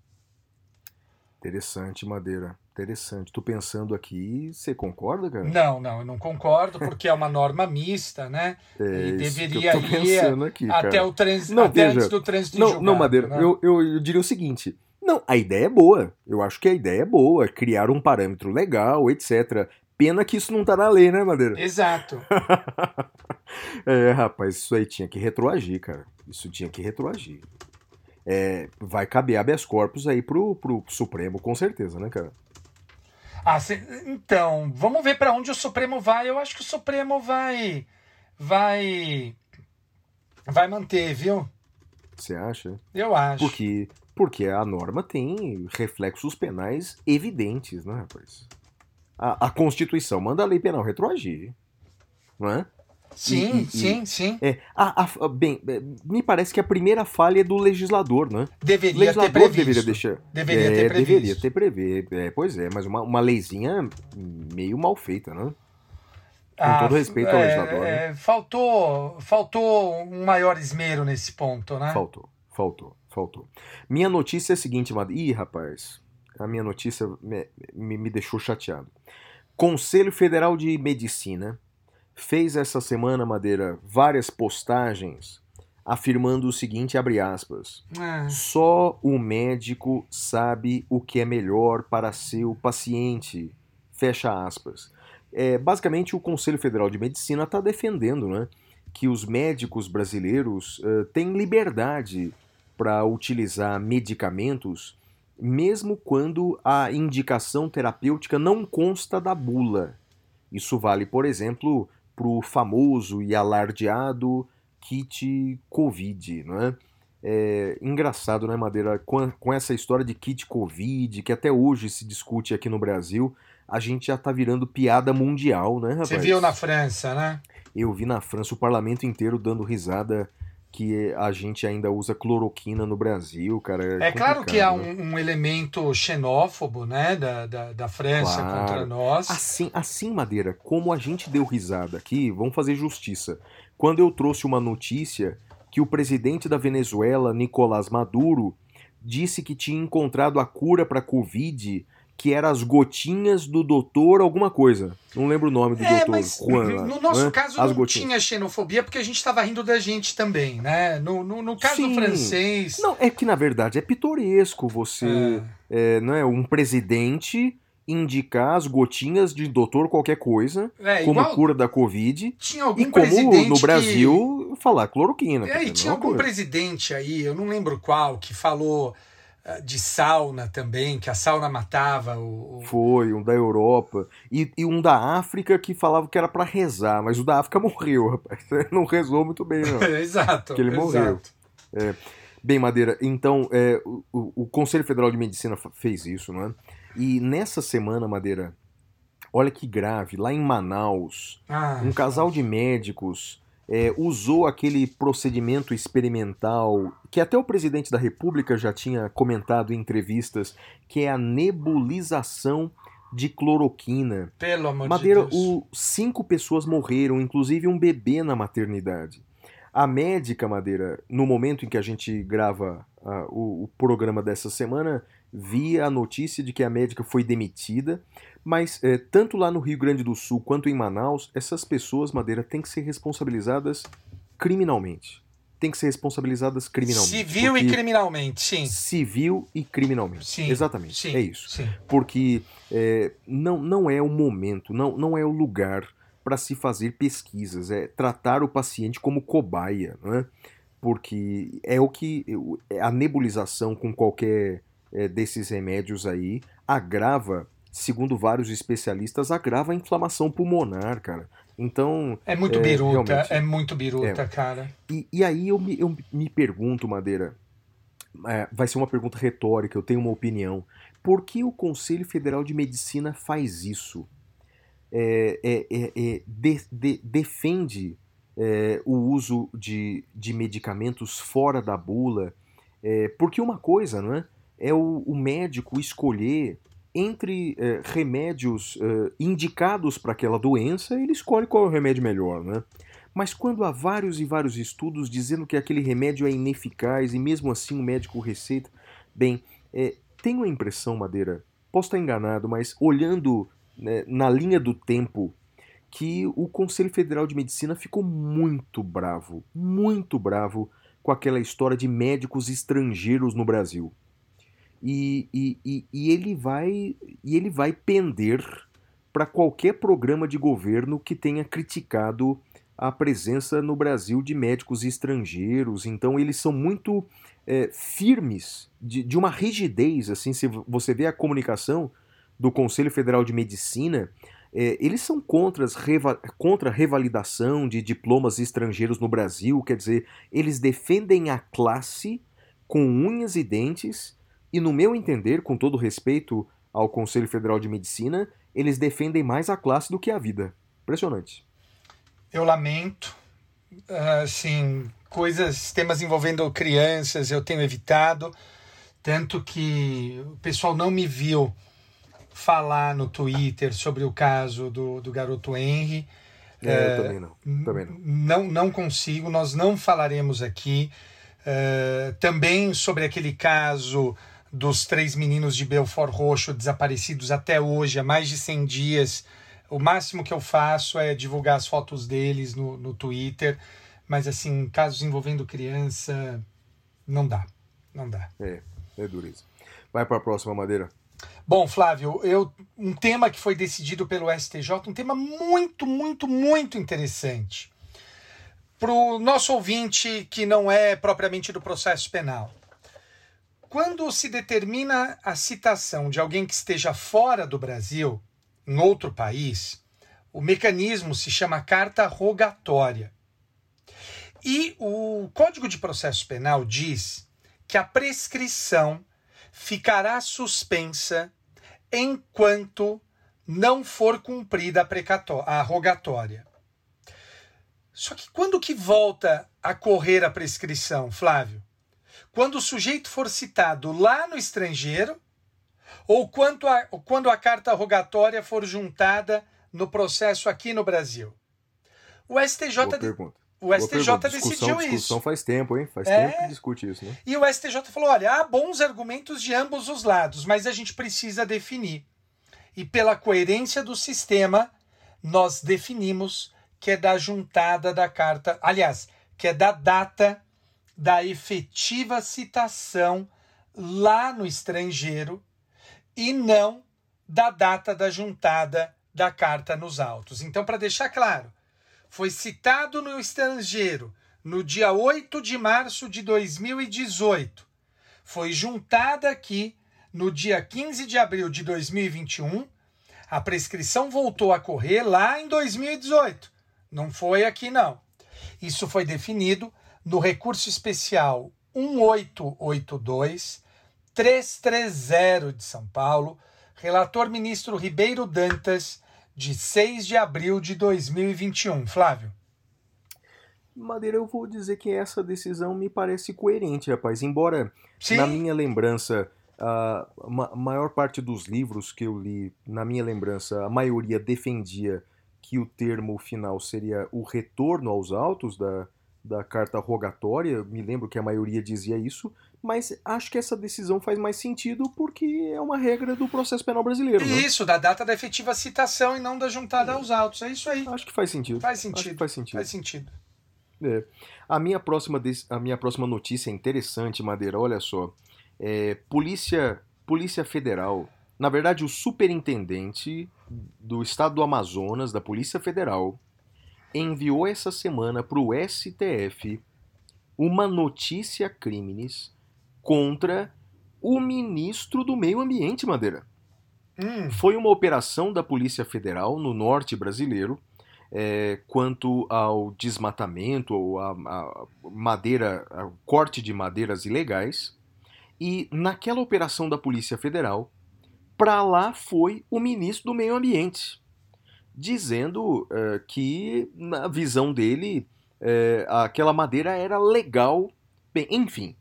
Interessante, Madeira. Interessante. Tu pensando aqui, você concorda, cara? Não, não, eu não concordo, porque é uma norma mista, né? É e deveria ir aqui, até, cara. o trans... não, até veja, antes do trânsito não, julgado, Não, Madeira, né? eu, eu, eu diria o seguinte. Não, a ideia é boa. Eu acho que a ideia é boa. Criar um parâmetro legal, etc. Pena que isso não tá na lei, né, Madeira? Exato. é, rapaz, isso aí tinha que retroagir, cara. Isso tinha que retroagir. É, vai caber habeas corpus aí pro, pro Supremo, com certeza, né, cara? Ah, cê, então, vamos ver para onde o Supremo vai. Eu acho que o Supremo vai. Vai. Vai manter, viu? Você acha? Eu acho. Porque, porque a norma tem reflexos penais evidentes, né, rapaz? A, a Constituição manda a lei penal retroagir. Não é? Sim, e, sim, e, sim. É, a, a, bem, é, me parece que a primeira falha é do legislador, né? Deveria legislador ter previsto. deveria deixar. Deveria é, ter previsto. Deveria ter prever. É, pois é, mas uma, uma leizinha meio mal feita, né? Com ah, todo respeito ao é, legislador. Né? É, faltou, faltou um maior esmero nesse ponto, né? Faltou, faltou, faltou. Minha notícia é a seguinte, mano. Ih, rapaz, a minha notícia me, me, me deixou chateado. Conselho Federal de Medicina fez essa semana, Madeira, várias postagens afirmando o seguinte, abre aspas, é. só o médico sabe o que é melhor para seu paciente, fecha aspas. É, basicamente, o Conselho Federal de Medicina está defendendo né, que os médicos brasileiros uh, têm liberdade para utilizar medicamentos, mesmo quando a indicação terapêutica não consta da bula. Isso vale, por exemplo, para o famoso e alardeado kit Covid, não é? É engraçado, né, Madeira? Com, com, essa história de kit Covid, que até hoje se discute aqui no Brasil, a gente já tá virando piada mundial, né, rapaz? Você viu na França, né? Eu vi na França o parlamento inteiro dando risada que a gente ainda usa cloroquina no Brasil, cara. É, é claro que há um, um, elemento xenófobo, né, da, da, da França claro. contra nós. Assim, assim, Madeira, como a gente deu risada aqui, vamos fazer justiça. Quando eu trouxe uma notícia que o presidente da Venezuela, Nicolás Maduro, disse que tinha encontrado a cura para a Covid que era as gotinhas do doutor alguma coisa. Não lembro o nome do é, doutor. Mas Juan, no nosso né? caso as não gotinhas. tinha xenofobia porque a gente estava rindo da gente também, né? No, no, no caso Sim. do francês. Não, é que na verdade é pitoresco você. É. É, não é um presidente indicar as gotinhas de doutor qualquer coisa é, como cura da Covid. Tinha algum e como no Brasil que... falar cloroquina. É, e tinha algum coisa. presidente aí, eu não lembro qual, que falou de sauna também, que a sauna matava. O, Foi, um da Europa. E, e, um da África que falava que era para rezar, mas o da África morreu, rapaz. Não rezou muito bem, não. exato. Que ele exato. morreu. É. Bem, Madeira, então é, o, o, Conselho Federal de Medicina fez isso, né? E nessa semana, Madeira, olha que grave, lá em Manaus, ah, um casal de médicos é, usou aquele procedimento experimental que até o presidente da República já tinha comentado em entrevistas, que é a nebulização de cloroquina. Pelo amor Madeira, de Deus. o, cinco pessoas morreram, inclusive um bebê na maternidade. A médica, Madeira, no momento em que a gente grava ah, o, o programa dessa semana, via a notícia de que a médica foi demitida, mas eh, tanto lá no Rio Grande do Sul quanto em Manaus, essas pessoas, Madeira, têm que ser responsabilizadas criminalmente. Tem que ser responsabilizadas criminalmente. Civil e criminalmente, sim. Civil e criminalmente. Sim. Exatamente. Sim, É isso Sim. porque é, não, não é o momento, não, não é o lugar para se fazer pesquisas, é tratar o paciente como cobaia, não é? porque é o que a nebulização com qualquer é, desses remédios aí agrava, segundo vários especialistas, agrava a inflamação pulmonar, cara. Então, É muito É, biruta, é muito biruta, cara. e, e aí eu me, eu me pergunto, Madeira, é, vai ser uma pergunta retórica, eu tenho uma opinião. Por que o Conselho Federal de Medicina faz isso? É, é, é, é, de- de- defende é, o uso de, de medicamentos fora da bula? Porque uma coisa, não é? É o, o médico escolher entre remédios indicados para aquela doença, ele escolhe qual é o remédio melhor, né? Mas quando há vários e vários estudos dizendo que aquele remédio é ineficaz e mesmo assim o médico receita, bem, é, tenho a impressão, Madeira, posso estar enganado, mas olhando né, na linha do tempo, que o Conselho Federal de Medicina ficou muito bravo, muito bravo com aquela história de médicos estrangeiros no Brasil. E, e, e, e ele vai e ele vai pender para qualquer programa de governo que tenha criticado a presença no Brasil de médicos estrangeiros. Então eles são muito é, firmes, de, de uma rigidez. Assim, se você vê a comunicação do Conselho Federal de Medicina, é, eles são contra, reva- contra a revalidação de diplomas estrangeiros no Brasil. Quer dizer, eles defendem a classe com unhas e dentes. E no meu entender, com todo respeito ao Conselho Federal de Medicina, eles defendem mais a classe do que a vida. Impressionante. Eu lamento. Assim, coisas, temas envolvendo crianças, eu tenho evitado. Tanto que o pessoal não me viu falar no Twitter sobre o caso do, do garoto Henry. É, eu também não. Também não. Não, não consigo, nós não falaremos aqui. Eh, também sobre aquele caso dos três meninos de Belfort Roxo desaparecidos até hoje, há mais de 100 dias. O máximo que eu faço é divulgar as fotos deles no, no Twitter, mas assim, casos envolvendo criança, não dá, não dá. É, é dureza. Vai para a próxima, Madeira. Bom, Flávio, eu, um tema que foi decidido pelo STJ, um tema muito, muito, muito interessante. Para o nosso ouvinte que não é propriamente do processo penal. Quando se determina a citação de alguém que esteja fora do Brasil, em outro país, o mecanismo se chama carta rogatória. E o Código de Processo Penal diz que a prescrição ficará suspensa enquanto não for cumprida a, a rogatória. Só que quando que volta a correr a prescrição, Flávio? Quando o sujeito for citado lá no estrangeiro ou quando a, quando a carta rogatória for juntada no processo aqui no Brasil? O STJ, Boa pergunta. O STJ pergunta. decidiu discussão, isso. discussão faz tempo, hein? Faz É. tempo que discute isso, né? E o STJ falou: olha, há bons argumentos de ambos os lados, mas a gente precisa definir. E pela coerência do sistema, nós definimos que é da juntada da carta, aliás, que é da data da efetiva citação lá no estrangeiro e não da data da juntada da carta nos autos. Então, para deixar claro, foi citado no estrangeiro no dia 8 de março de 2018. Foi juntada aqui no dia 15 de abril de 2021. A prescrição voltou a correr lá em 2018. Não foi aqui, não. Isso foi definido no recurso especial 1882 330 de São Paulo, relator ministro Ribeiro Dantas, de 6 de abril de 2021. Flávio. Madeira, eu vou dizer que essa decisão me parece coerente, rapaz. Embora, Sim. na minha lembrança, a ma- maior parte dos livros que eu li, na minha lembrança, a maioria defendia que o termo final seria o retorno aos autos da, da carta rogatória. Me lembro que a maioria dizia isso, mas acho que essa decisão faz mais sentido porque é uma regra do processo penal brasileiro. Né? Isso, da data da efetiva citação e não da juntada aos autos. É isso aí. Acho que faz sentido. Faz Acho que sentido. faz sentido. Faz sentido. É. A, minha próxima des- a minha próxima notícia é interessante, Madeira. Olha só. É, Polícia, Polícia Federal, na verdade, o superintendente do estado do Amazonas, da Polícia Federal, enviou essa semana para o STF uma notícia crimes contra o ministro do Meio Ambiente, Madeira. Hum, Foi uma operação da Polícia Federal no norte brasileiro é, quanto ao desmatamento ou a, a madeira, ao corte de madeiras ilegais. E naquela operação da Polícia Federal, para lá foi o ministro do Meio Ambiente, dizendo eh, que, na visão dele, eh, aquela madeira era legal. Bem, enfim,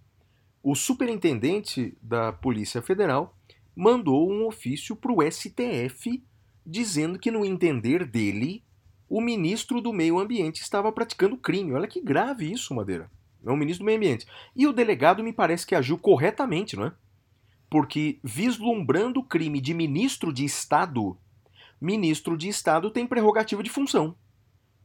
o superintendente da Polícia Federal mandou um ofício para o STF dizendo que, no entender dele, o ministro do Meio Ambiente estava praticando crime. Olha que grave isso, Madeira. É o ministro do Meio Ambiente. E o delegado me parece que agiu corretamente, não é? Porque, vislumbrando o crime de ministro de Estado, ministro de Estado tem prerrogativa de função.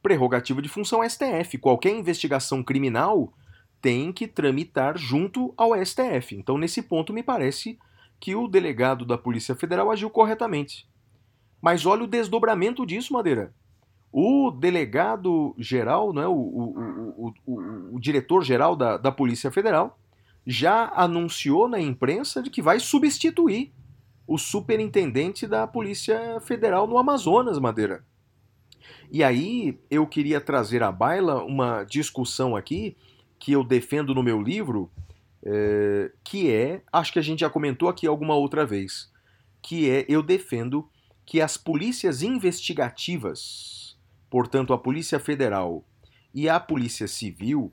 Prerrogativa de função é STF. Qualquer investigação criminal tem que tramitar junto ao STF. Então, nesse ponto, me parece que o delegado da Polícia Federal agiu corretamente. Mas olha o desdobramento disso, Madeira. O delegado geral, né, o, o, o, o, o diretor-geral da, da Polícia Federal, já anunciou na imprensa de que vai substituir o superintendente da Polícia Federal no Amazonas, Madeira. E aí eu queria trazer à baila uma discussão aqui que eu defendo no meu livro, é, que é, acho que a gente já comentou aqui alguma outra vez, que é eu defendo que as polícias investigativas, portanto a Polícia Federal e a Polícia Civil,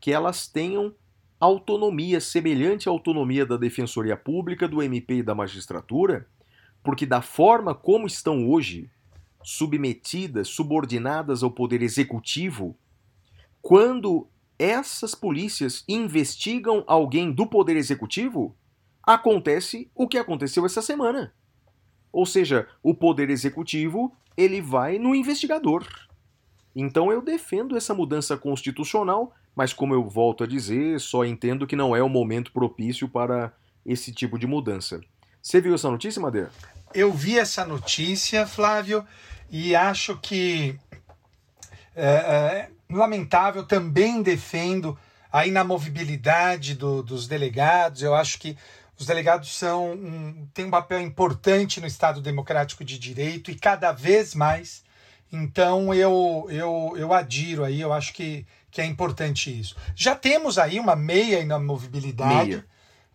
que elas tenham autonomia semelhante à autonomia da Defensoria Pública, do MP e da magistratura, porque da forma como estão hoje, submetidas, subordinadas ao poder executivo, quando essas polícias investigam alguém do poder executivo, acontece o que aconteceu essa semana. Ou seja, o poder executivo, ele vai no investigador. Então eu defendo essa mudança constitucional, mas como eu volto a dizer, só entendo que não é o momento propício para esse tipo de mudança. Você viu essa notícia, Madeira? Eu vi essa notícia, Flávio, e acho que é, é, lamentável. Também defendo a inamovibilidade do, dos delegados. Eu acho que os delegados são um, têm um papel importante no Estado Democrático de Direito e cada vez mais. Então eu, eu, eu adiro aí, eu acho que, que é importante isso. Já temos aí uma meia inamovibilidade. Meia.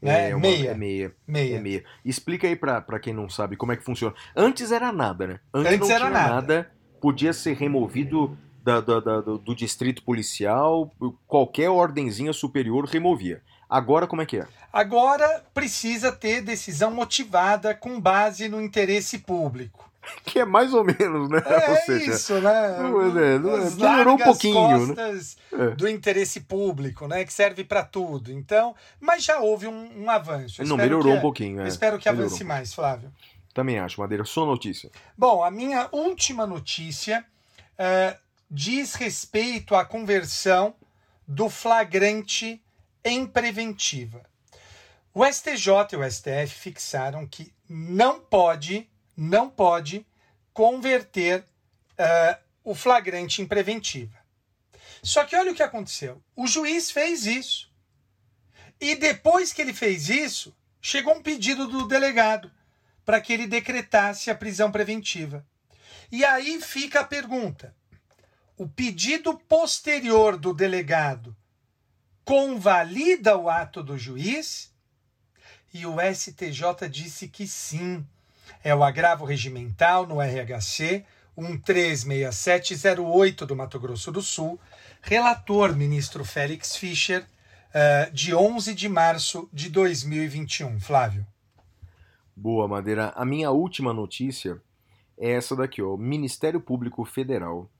Né? É, uma- meia. é meia. meia. É meia. Explica aí pra quem não sabe como é que funciona. Antes era nada, né? Antes, Antes não era tinha nada. Podia ser removido da- da- da- do, do distrito policial, qualquer ordenzinha superior removia. Agora como é que é? Agora precisa ter decisão motivada com base no interesse público. Que é mais ou menos, né? É seja, isso, né? é, não é, melhorou um pouquinho, né? costas É. do interesse público, né? Que serve para tudo. Então, mas já houve um, um avanço. Eu não, melhorou que- um pouquinho. É. Espero que Melhorou. avance mais, Flávio. Também acho, Madeira. Só notícia. Bom, a minha última notícia eh, diz respeito à conversão do flagrante em preventiva. O STJ e o STF fixaram que não pode, não pode converter eh, o flagrante em preventiva. Só que olha o que aconteceu. O juiz fez isso. E depois que ele fez isso, chegou um pedido do delegado para que ele decretasse a prisão preventiva. E aí fica a pergunta: o pedido posterior do delegado convalida o ato do juiz? E o STJ disse que sim. É o agravo regimental no RHC 136708 do Mato Grosso do Sul, relator, ministro Félix Fischer, uh, de 11 de março de 2021. Flávio. Boa, Madeira. A minha última notícia é essa daqui, ó. Ministério Público Federal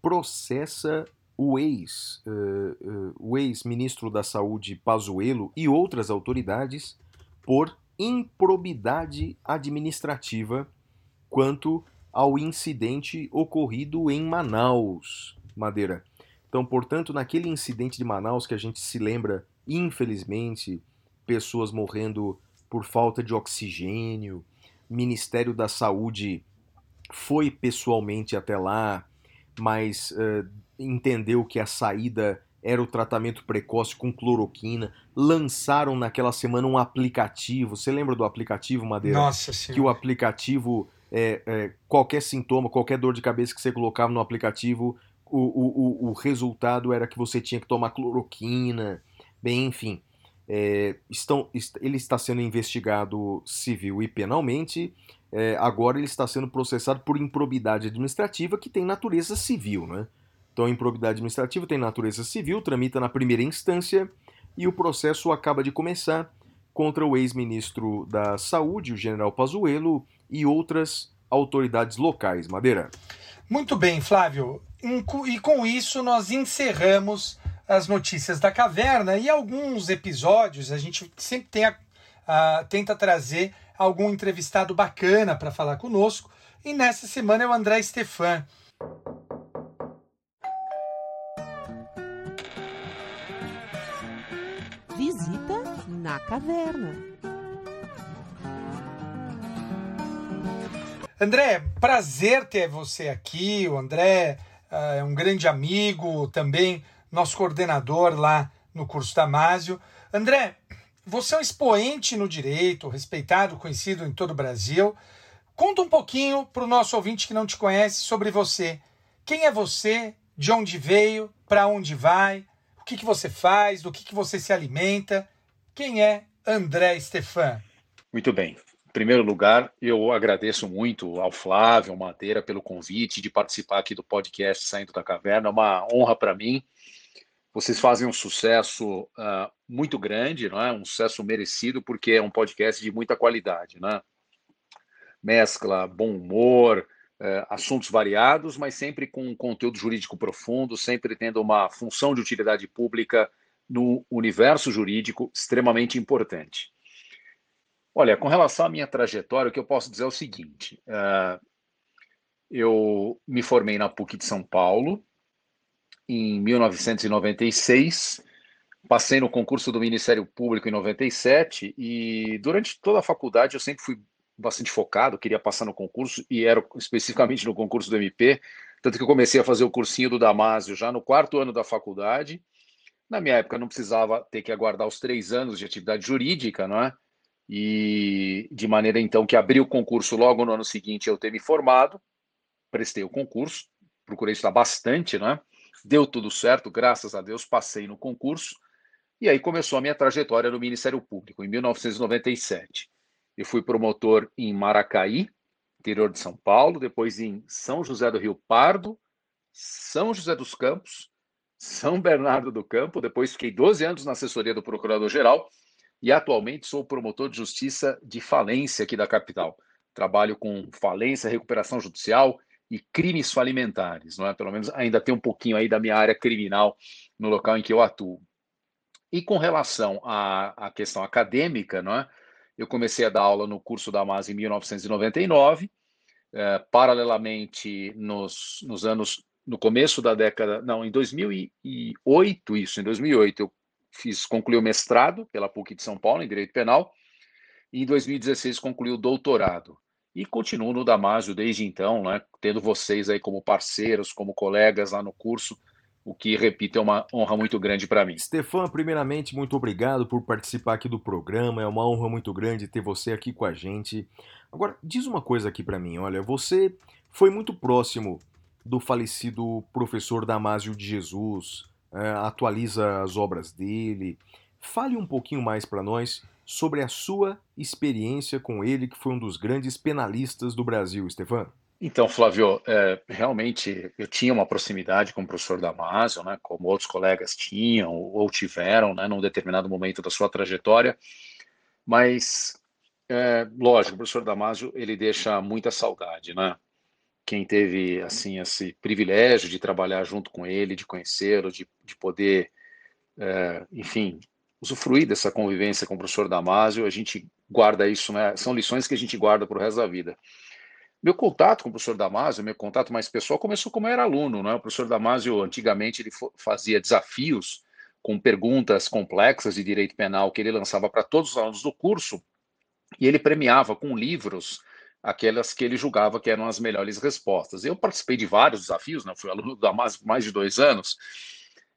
processa o ex, uh, uh, o ex-ministro da Saúde Pazuello e outras autoridades por improbidade administrativa quanto ao incidente ocorrido em Manaus, Madeira. Então, portanto, naquele incidente de Manaus que a gente se lembra, infelizmente, pessoas morrendo por falta de oxigênio, Ministério da Saúde foi pessoalmente até lá, mas uh, entendeu que a saída era o tratamento precoce com cloroquina. Lançaram naquela semana um aplicativo. Você lembra do aplicativo, Madeira? Nossa Senhora. Que o aplicativo, é, é, qualquer sintoma, qualquer dor de cabeça que você colocava no aplicativo, o, o, o, resultado era que você tinha que tomar cloroquina. Bem, enfim. É, estão, ele está sendo investigado civil e penalmente. É, agora ele está sendo processado por improbidade administrativa, que tem natureza civil, né? Então, a improbidade administrativa tem natureza civil, tramita na primeira instância e o processo acaba de começar contra o ex-ministro da Saúde, o general Pazuello, e outras autoridades locais. Madeira. Muito bem, Flávio. E com isso nós encerramos as notícias da caverna e alguns episódios a gente sempre tem a, a, tenta trazer algum entrevistado bacana para falar conosco. E nessa semana é o André Stefan. Na caverna. André, prazer ter você aqui. O André uh, é um grande amigo, também nosso coordenador lá no curso Damásio. André, você é um expoente no direito, respeitado, conhecido em todo o Brasil. Conta um pouquinho para o nosso ouvinte que não te conhece sobre você. Quem é você? De onde veio? Para onde vai? O que, que você faz? Do que, que você se alimenta? Quem é André Stefan? Muito bem. Em primeiro lugar, eu agradeço muito ao Flávio, Madeira, pelo convite de participar aqui do podcast Saindo da Caverna. É uma honra para mim. Vocês fazem um sucesso uh, muito grande, não é? um sucesso merecido, porque é um podcast de muita qualidade. Né? Mescla bom humor, uh, assuntos variados, mas sempre com um conteúdo jurídico profundo, sempre tendo uma função de utilidade pública no universo jurídico extremamente importante. Olha, com relação à minha trajetória, o que eu posso dizer é o seguinte: uh, eu me formei na PUC de São Paulo em 1996, passei no concurso do Ministério Público em 97 e durante toda a faculdade eu sempre fui bastante focado, queria passar no concurso e era especificamente no concurso do MP, tanto que eu comecei a fazer o cursinho do Damásio já no quarto ano da faculdade na minha época não precisava ter que aguardar os três anos de atividade jurídica, não é? E de maneira então que abri o concurso logo no ano seguinte eu ter me formado, prestei o concurso, procurei estudar bastante, não é? Deu tudo certo, graças a Deus passei no concurso. E aí começou a minha trajetória no Ministério Público, em 1997. Eu fui promotor em Maracaí, interior de São Paulo, depois em São José do Rio Pardo, São José dos Campos, são Bernardo do Campo, depois fiquei 12 anos na assessoria do Procurador-Geral e atualmente sou promotor de justiça de falência aqui da capital. Trabalho com falência, recuperação judicial e crimes falimentares, não é? Pelo menos ainda tem um pouquinho aí da minha área criminal no local em que eu atuo. E com relação à, à questão acadêmica, não é? Eu comecei a dar aula no curso da MAS em 1999, eh, paralelamente nos, nos anos no começo da década, não, em 2008, isso, em 2008, eu fiz, concluí o mestrado pela PUC de São Paulo em Direito Penal, e em 2016 concluí o doutorado. E continuo no Damásio desde então, né, tendo vocês aí como parceiros, como colegas lá no curso, o que, repito, é uma honra muito grande para mim. Stefan, primeiramente, muito obrigado por participar aqui do programa. É uma honra muito grande ter você aqui com a gente. Agora, diz uma coisa aqui para mim. Olha, você foi muito próximo do falecido professor Damásio de Jesus, é, atualiza as obras dele. Fale um pouquinho mais para nós sobre a sua experiência com ele, que foi um dos grandes penalistas do Brasil, Stefan. Então, Flávio, é, realmente eu tinha uma proximidade com o professor Damasio, né, como outros colegas tinham ou tiveram, né, num determinado momento da sua trajetória, mas, é, lógico, o professor Damasio, ele deixa muita saudade, né? Quem teve, assim, esse privilégio de trabalhar junto com ele, de conhecê-lo, de, de poder, é, enfim, usufruir dessa convivência com o professor Damasio, a gente guarda isso, né? São lições que a gente guarda para o resto da vida. Meu contato com o professor Damasio, meu contato mais pessoal, começou como eu era aluno. Né? O professor Damasio, antigamente, ele fazia desafios com perguntas complexas de direito penal que ele lançava para todos os alunos do curso, e ele premiava com livros aquelas que ele julgava que eram as melhores respostas. Eu participei de vários desafios, né? fui aluno Damasio por mais de dois anos,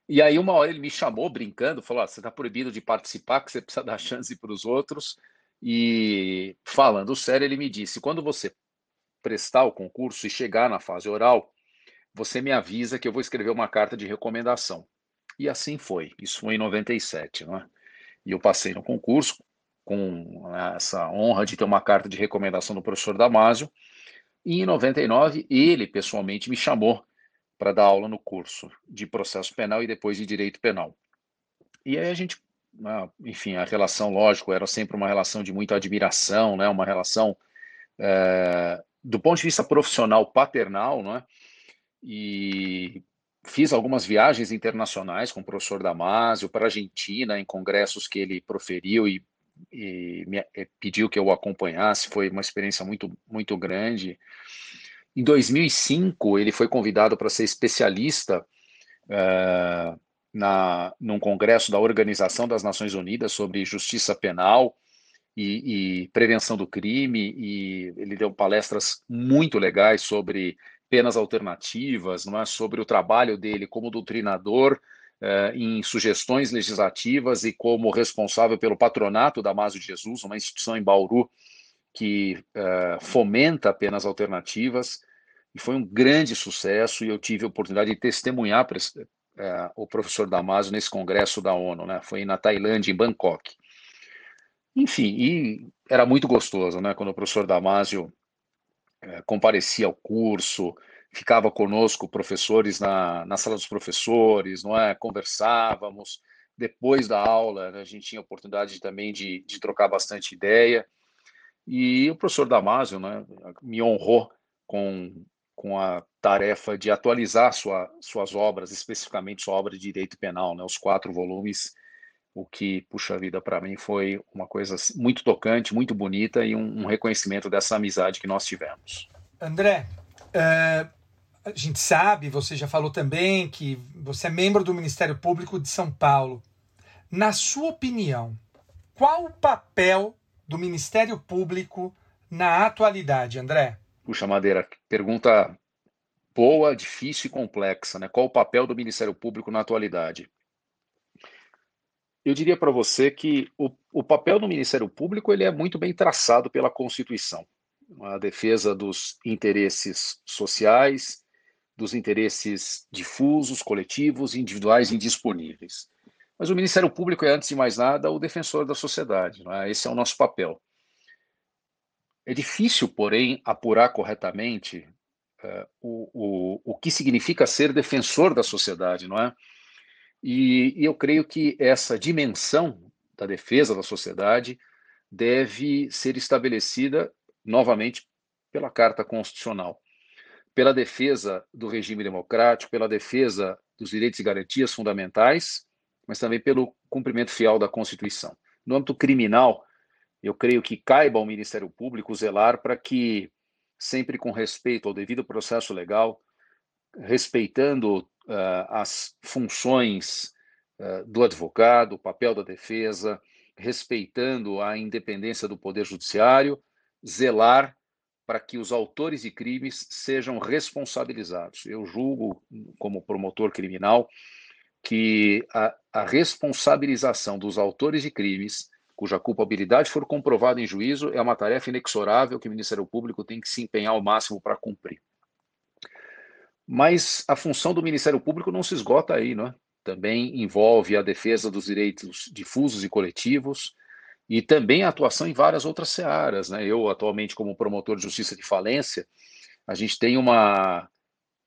e aí uma hora ele me chamou brincando, falou, ah, você está proibido de participar, que você precisa dar chance para os outros, e falando sério, ele me disse, quando você prestar o concurso e chegar na fase oral, você me avisa que eu vou escrever uma carta de recomendação. E assim foi. Isso foi em 97, né? E eu passei no concurso com né, essa honra de ter uma carta de recomendação do professor Damásio. E em 99, ele pessoalmente me chamou para dar aula no curso de processo penal e depois de direito penal. E aí a gente, né, enfim, a relação, lógico, era sempre uma relação de muita admiração, né? Uma relação é, do ponto de vista profissional paternal, não é? E fiz algumas viagens internacionais com o professor Damásio para a Argentina, em congressos que ele proferiu e, e me eh, pediu que eu o acompanhasse. Foi uma experiência muito, muito grande. Em 2005, ele foi convidado para ser especialista uh, na, num congresso da Organização das Nações Unidas sobre Justiça Penal, e, e, prevenção do crime, e ele deu palestras muito legais sobre penas alternativas, não é? sobre o trabalho dele como doutrinador em sugestões legislativas e como responsável pelo patronato da Maso de Jesus, uma instituição em Bauru que eh, fomenta penas alternativas, e foi um grande sucesso, e eu tive a oportunidade de testemunhar eh, o professor Damaso nesse congresso da ONU, né? foi na Tailândia, em Bangkok. Enfim, e era muito gostoso, né? Quando o professor Damásio é, comparecia ao curso, ficava conosco, professores, na, na sala dos professores, não é? Conversávamos. Depois da aula, né, a gente tinha oportunidade também de, de trocar bastante ideia. E o professor Damásio né, me honrou com, com a tarefa de atualizar sua, suas obras, especificamente sua obra de direito penal, né, os quatro volumes o que, puxa vida, para mim foi uma coisa muito tocante, muito bonita e um, um reconhecimento dessa amizade que nós tivemos. André, uh, a gente sabe, você já falou também que você é membro do Ministério Público de São Paulo. Na sua opinião, qual o papel do Ministério Público na atualidade, André? Puxa, Madeira, pergunta boa, difícil e complexa, né? Qual o papel do Ministério Público na atualidade? eu diria para você que o, o papel do Ministério Público ele é muito bem traçado pela Constituição. A defesa dos interesses sociais, dos interesses difusos, coletivos, individuais e indisponíveis. Mas o Ministério Público é, antes de mais nada, o defensor da sociedade. É? Esse é o nosso papel. É difícil, porém, apurar corretamente uh, o, o, o que significa ser defensor da sociedade, não é? E, e eu creio que essa dimensão da defesa da sociedade deve ser estabelecida novamente pela Carta Constitucional, pela defesa do regime democrático, pela defesa dos direitos e garantias fundamentais, mas também pelo cumprimento fiel da Constituição. No âmbito criminal, eu creio que caiba ao Ministério Público zelar para que, sempre com respeito ao devido processo legal, respeitando uh, as funções uh, do advogado, o papel da defesa, respeitando a independência do Poder Judiciário, zelar para que os autores de crimes sejam responsabilizados. Eu julgo, como promotor criminal, que a, a responsabilização dos autores de crimes cuja culpabilidade for comprovada em juízo é uma tarefa inexorável que o Ministério Público tem que se empenhar ao máximo para cumprir. Mas a função do Ministério Público não se esgota aí, não é? Também envolve a defesa dos direitos difusos e coletivos e também a atuação em várias outras searas, né? Eu atualmente como promotor de justiça de falência A gente tem uma,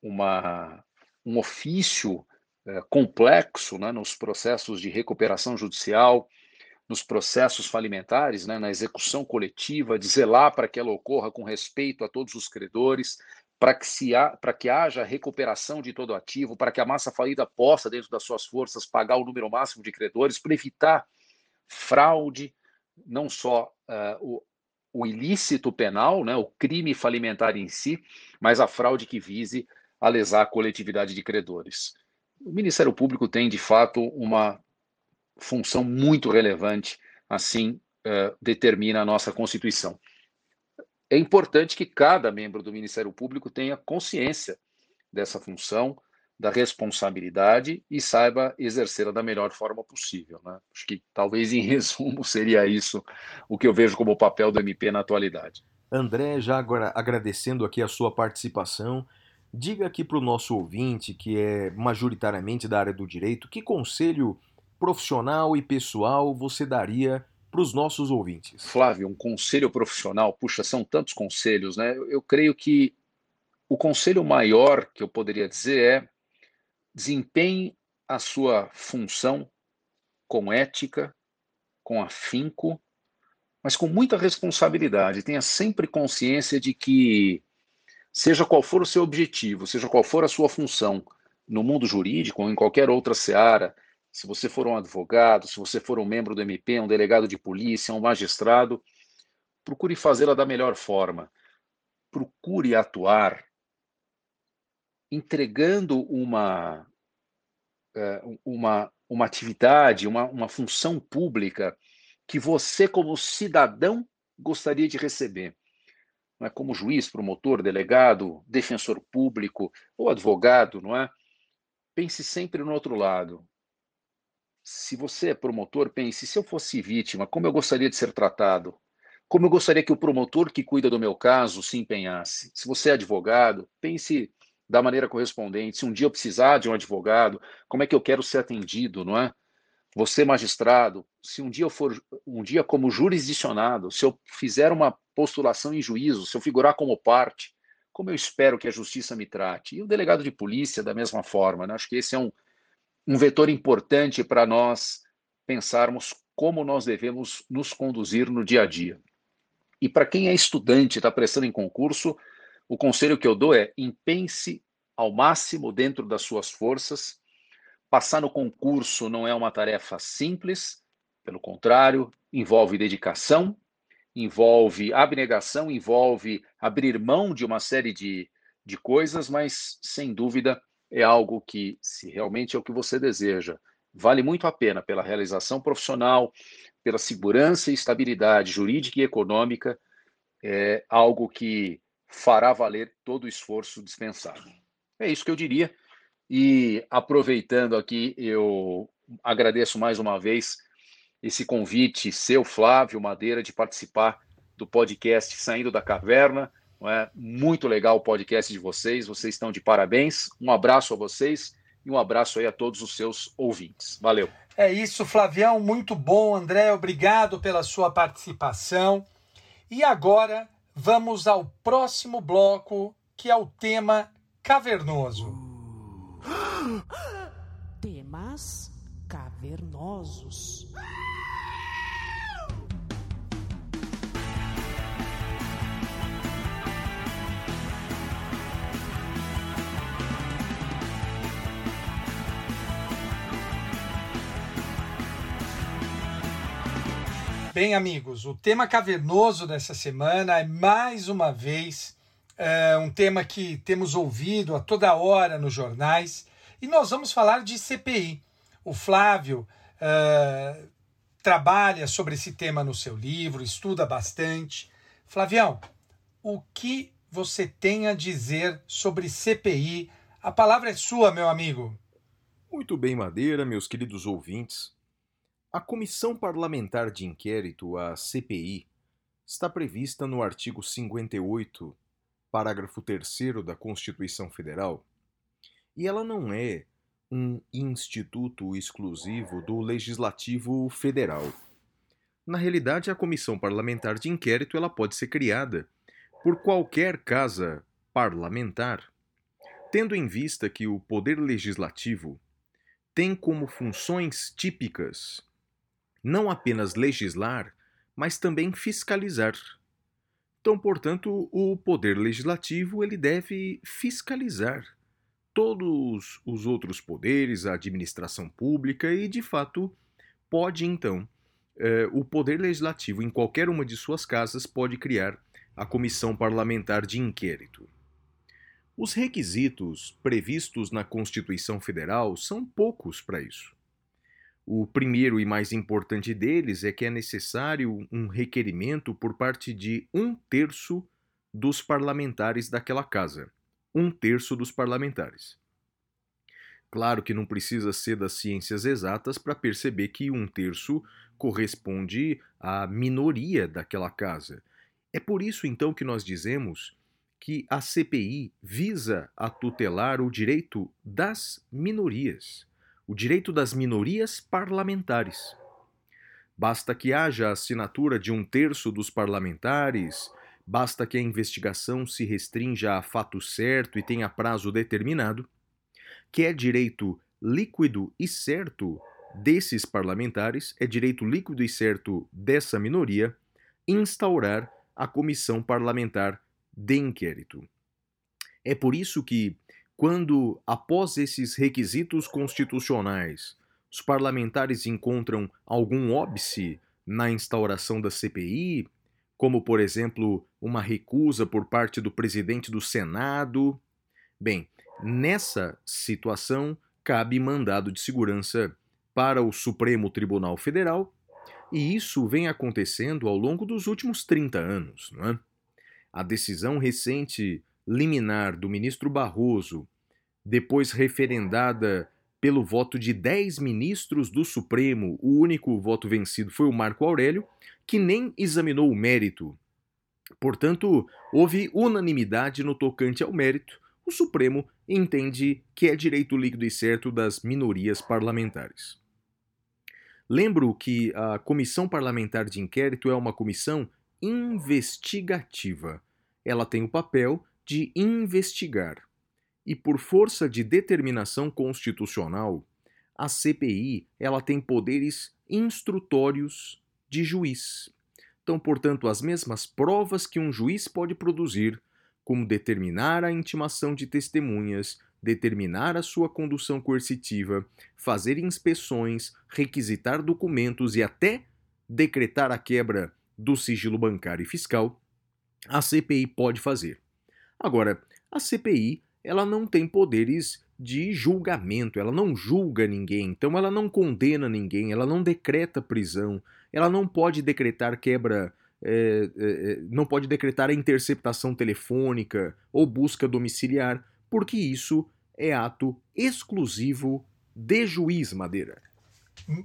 uma, um ofício é, complexo né, nos processos de recuperação judicial, nos processos falimentares, né, na execução coletiva, de zelar para que ela ocorra com respeito a todos os credores, para que, se para que haja recuperação de todo ativo, para que a massa falida possa, dentro das suas forças, pagar o número máximo de credores, para evitar fraude, não só uh, o, o ilícito penal, né, o crime falimentar em si, mas a fraude que vise a lesar a coletividade de credores. O Ministério Público tem, de fato, uma função muito relevante, assim uh, determina a nossa Constituição. É importante que cada membro do Ministério Público tenha consciência dessa função, da responsabilidade e saiba exercê-la da melhor forma possível. Né? Acho que talvez em resumo seria isso o que eu vejo como o papel do MP na atualidade. André, já agora agradecendo aqui a sua participação, diga aqui para o nosso ouvinte, que é majoritariamente da área do direito, que conselho profissional e pessoal você daria para os nossos ouvintes? Flávio, um conselho profissional, puxa, são tantos conselhos, né? Eu, eu creio que o conselho maior que eu poderia dizer é desempenhe a sua função com ética, com afinco, mas com muita responsabilidade. Tenha sempre consciência de que, seja qual for o seu objetivo, seja qual for a sua função no mundo jurídico ou em qualquer outra seara, se você for um advogado, se você for um membro do MP, um delegado de polícia, um magistrado, procure fazê-la da melhor forma. Procure atuar entregando uma, é, uma, uma atividade, uma, uma função pública que você, como cidadão, gostaria de receber. Não é? Como juiz, promotor, delegado, defensor público ou advogado, não é? Pense sempre no outro lado se você é promotor, pense: se eu fosse vítima, como eu gostaria de ser tratado? Como eu gostaria que o promotor que cuida do meu caso se empenhasse? Se você é advogado, pense da maneira correspondente. Se um dia eu precisar de um advogado, como é que eu quero ser atendido, não é? Você magistrado, se um dia eu for um dia como jurisdicionado, se eu fizer uma postulação em juízo, se eu figurar como parte, como eu espero que a justiça me trate? E o delegado de polícia da mesma forma, né? Acho que esse é um um vetor importante para nós pensarmos como nós devemos nos conduzir no dia a dia. E para quem é estudante, está prestando em concurso, o conselho que eu dou é empense ao máximo dentro das suas forças. Passar no concurso não é uma tarefa simples, pelo contrário, envolve dedicação, envolve abnegação, envolve abrir mão de uma série de, de coisas, mas sem dúvida é algo que, se realmente é o que você deseja, vale muito a pena pela realização profissional, pela segurança e estabilidade jurídica e econômica, é algo que fará valer todo o esforço dispensado. É isso que eu diria. E aproveitando aqui, eu agradeço mais uma vez esse convite seu, Flávio Madeira, de participar do podcast Saindo da Caverna. É? Muito legal o podcast de vocês, vocês estão de parabéns. Um abraço a vocês e um abraço aí a todos os seus ouvintes. Valeu. É isso, Flavião, muito bom, André, obrigado pela sua participação. E agora vamos ao próximo bloco, que é o tema cavernoso. Temas cavernosos. Bem, amigos, o tema cavernoso dessa semana é mais uma vez é, um tema que temos ouvido a toda hora nos jornais e nós vamos falar de CPI. O Flávio é, trabalha sobre esse tema no seu livro, estuda bastante. Flavião, o que você tem a dizer sobre CPI? A palavra é sua, meu amigo. Muito bem, Madeira, meus queridos ouvintes. A Comissão Parlamentar de Inquérito, a CPI, está prevista no artigo 58, parágrafo 3 da Constituição Federal, e ela não é um instituto exclusivo do Legislativo Federal. Na realidade, a Comissão Parlamentar de Inquérito ela pode ser criada por qualquer casa parlamentar, tendo em vista que o poder legislativo tem como funções típicas não apenas legislar, mas também fiscalizar. Então, portanto, o poder legislativo ele deve fiscalizar todos os outros poderes, a administração pública e, de fato, pode então eh, o poder legislativo em qualquer uma de suas casas pode criar a comissão parlamentar de inquérito. Os requisitos previstos na Constituição Federal são poucos para isso. O primeiro e mais importante deles é que é necessário um requerimento por parte de um terço dos parlamentares daquela casa. Um terço dos parlamentares. Claro que não precisa ser das ciências exatas para perceber que um terço corresponde à minoria daquela casa. É por isso então que nós dizemos que a CPI visa a tutelar o direito das minorias, o direito das minorias parlamentares. Basta que haja a assinatura de um terço dos parlamentares, basta que a investigação se restrinja a fato certo e tenha prazo determinado, que é direito líquido e certo desses parlamentares, é direito líquido e certo dessa minoria instaurar a comissão parlamentar de inquérito. É por isso que, quando, após esses requisitos constitucionais, os parlamentares encontram algum óbice na instauração da CPI, como, por exemplo, uma recusa por parte do presidente do Senado, bem, nessa situação cabe mandado de segurança para o Supremo Tribunal Federal, e isso vem acontecendo ao longo dos últimos 30 anos. Não é? A decisão recente liminar do ministro Barroso, depois referendada pelo voto de 10 ministros do Supremo, o único voto vencido foi o Marco Aurélio, que nem examinou o mérito. Portanto, houve unanimidade no tocante ao mérito. O Supremo entende que é direito líquido e certo das minorias parlamentares. Lembro que a Comissão Parlamentar de Inquérito é uma comissão investigativa. Ela tem o papel de investigar. E por força de determinação constitucional, a CPI ela tem poderes instrutórios de juiz. Então, portanto, as mesmas provas que um juiz pode produzir, como determinar a intimação de testemunhas, determinar a sua condução coercitiva, fazer inspeções, requisitar documentos e até decretar a quebra do sigilo bancário e fiscal, a CPI pode fazer. Agora, a CPI ela não tem poderes de julgamento, ela não julga ninguém, então ela não condena ninguém, ela não decreta prisão, ela não pode decretar quebra, é, é, não pode decretar a interceptação telefônica ou busca domiciliar, porque isso é ato exclusivo de juiz, Madeira.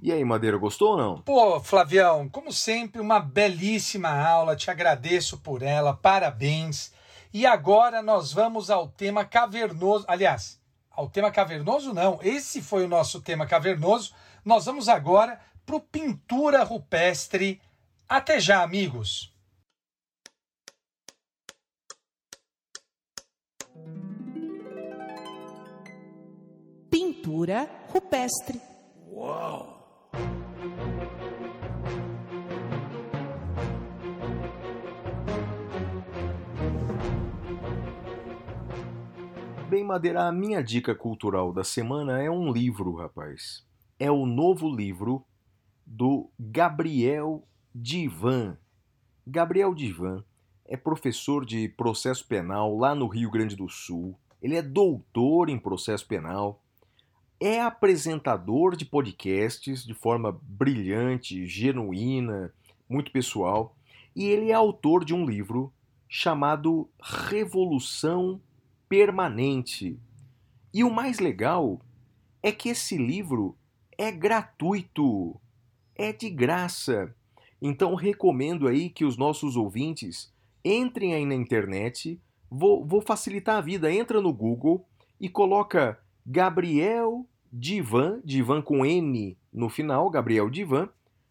E aí, Madeira, gostou ou não? Pô, Flavião, como sempre, uma belíssima aula, te agradeço por ela, parabéns. E agora nós vamos ao tema cavernoso. Aliás, ao tema cavernoso não, esse foi o nosso tema cavernoso. Nós vamos agora para o pintura rupestre. Até já, amigos! pintura rupestre. Uau! Bem, Madeira, a minha dica cultural da semana é um livro, rapaz. É o novo livro do Gabriel Divan. Gabriel Divan é professor de processo penal lá no Rio Grande do Sul. Ele é doutor em processo penal é apresentador de podcasts de forma brilhante, genuína, muito pessoal, e ele é autor de um livro chamado Revolução Permanente. E o mais legal é que esse livro é gratuito, é de graça. Então recomendo aí que os nossos ouvintes entrem aí na internet. Vou, vou facilitar a vida. Entra no Google e coloca Gabriel Divan, Divan com N no final, Gabriel Divan,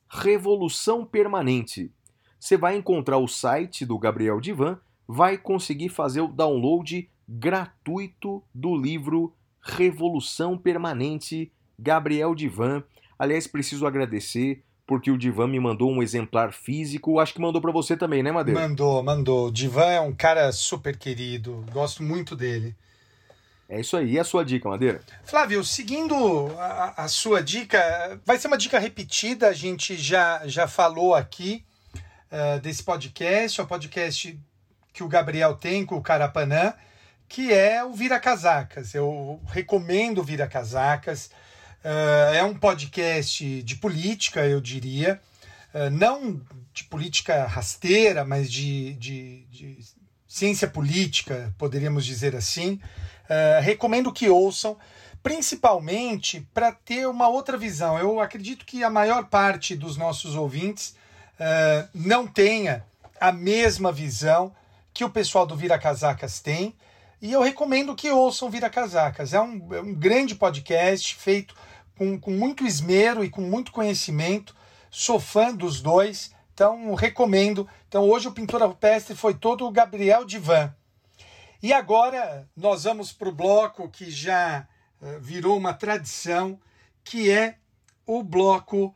Revolução Permanente. Você vai encontrar o site do Gabriel Divan, vai conseguir fazer o download gratuito do livro Revolução Permanente, Gabriel Divan. Aliás, preciso agradecer porque o Divan me mandou um exemplar físico. Acho que mandou para você também, né, Madeira? Mandou, mandou. O Divan é um cara super querido, gosto muito dele. É isso aí. E a sua dica, Madeira? Flávio, seguindo a, a, sua dica, vai ser uma dica repetida, a gente já, já falou aqui uh, desse podcast, é o podcast que o Gabriel tem com o Carapanã, que é o Vira Casacas. Eu recomendo o Vira Casacas. Uh, é um podcast de política, eu diria. Uh, não de política rasteira, mas de, de, de ciência política, poderíamos dizer assim. Uh, recomendo que ouçam, principalmente para ter uma outra visão. Eu acredito que a maior parte dos nossos ouvintes não tenha a mesma visão que o pessoal do Vira Casacas tem. E eu recomendo que ouçam Vira Casacas. É um, é um grande podcast feito com, com muito esmero e com muito conhecimento. Sou fã dos dois, então recomendo. Então hoje o Pintura Rupestre foi todo o Gabriel Divan. E agora nós vamos para o bloco que já uh, virou uma tradição, que é o bloco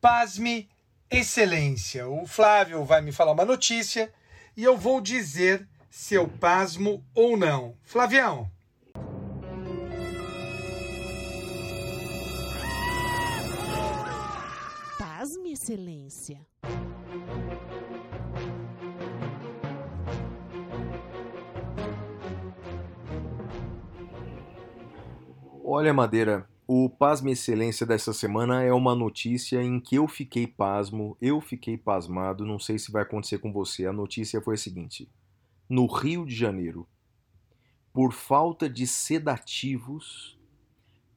Pasme Excelência. O Flávio vai me falar uma notícia e eu vou dizer se eu pasmo ou não. Flavião. Pasme, Excelência. Olha, Madeira, o Pasme Excelência dessa semana é uma notícia em que eu fiquei pasmo, eu fiquei pasmado, não sei se vai acontecer com você. A notícia foi a seguinte: no Rio de Janeiro, por falta de sedativos,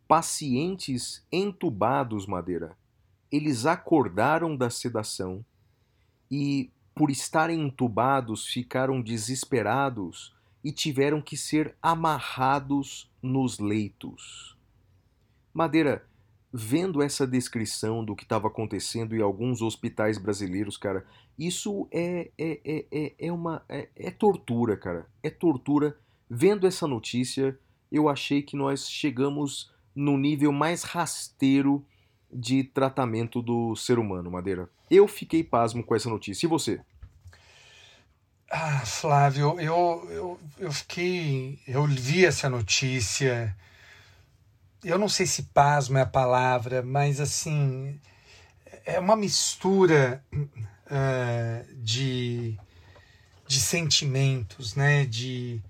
pacientes entubados, Madeira, eles acordaram da sedação e, por estarem entubados, ficaram desesperados e tiveram que ser amarrados nos leitos. Madeira, vendo essa descrição do que estava acontecendo em alguns hospitais brasileiros, cara, isso é, é, é, é, é uma. É, é tortura, cara. É tortura. Vendo essa notícia, eu achei que nós chegamos no nível mais rasteiro de tratamento do ser humano, Madeira. Eu fiquei pasmo com essa notícia. E você? Ah, Flávio, eu, eu, eu fiquei. Eu vi essa notícia. Eu não sei se pasmo é a palavra, mas assim. É uma mistura uh, de, de sentimentos, né? De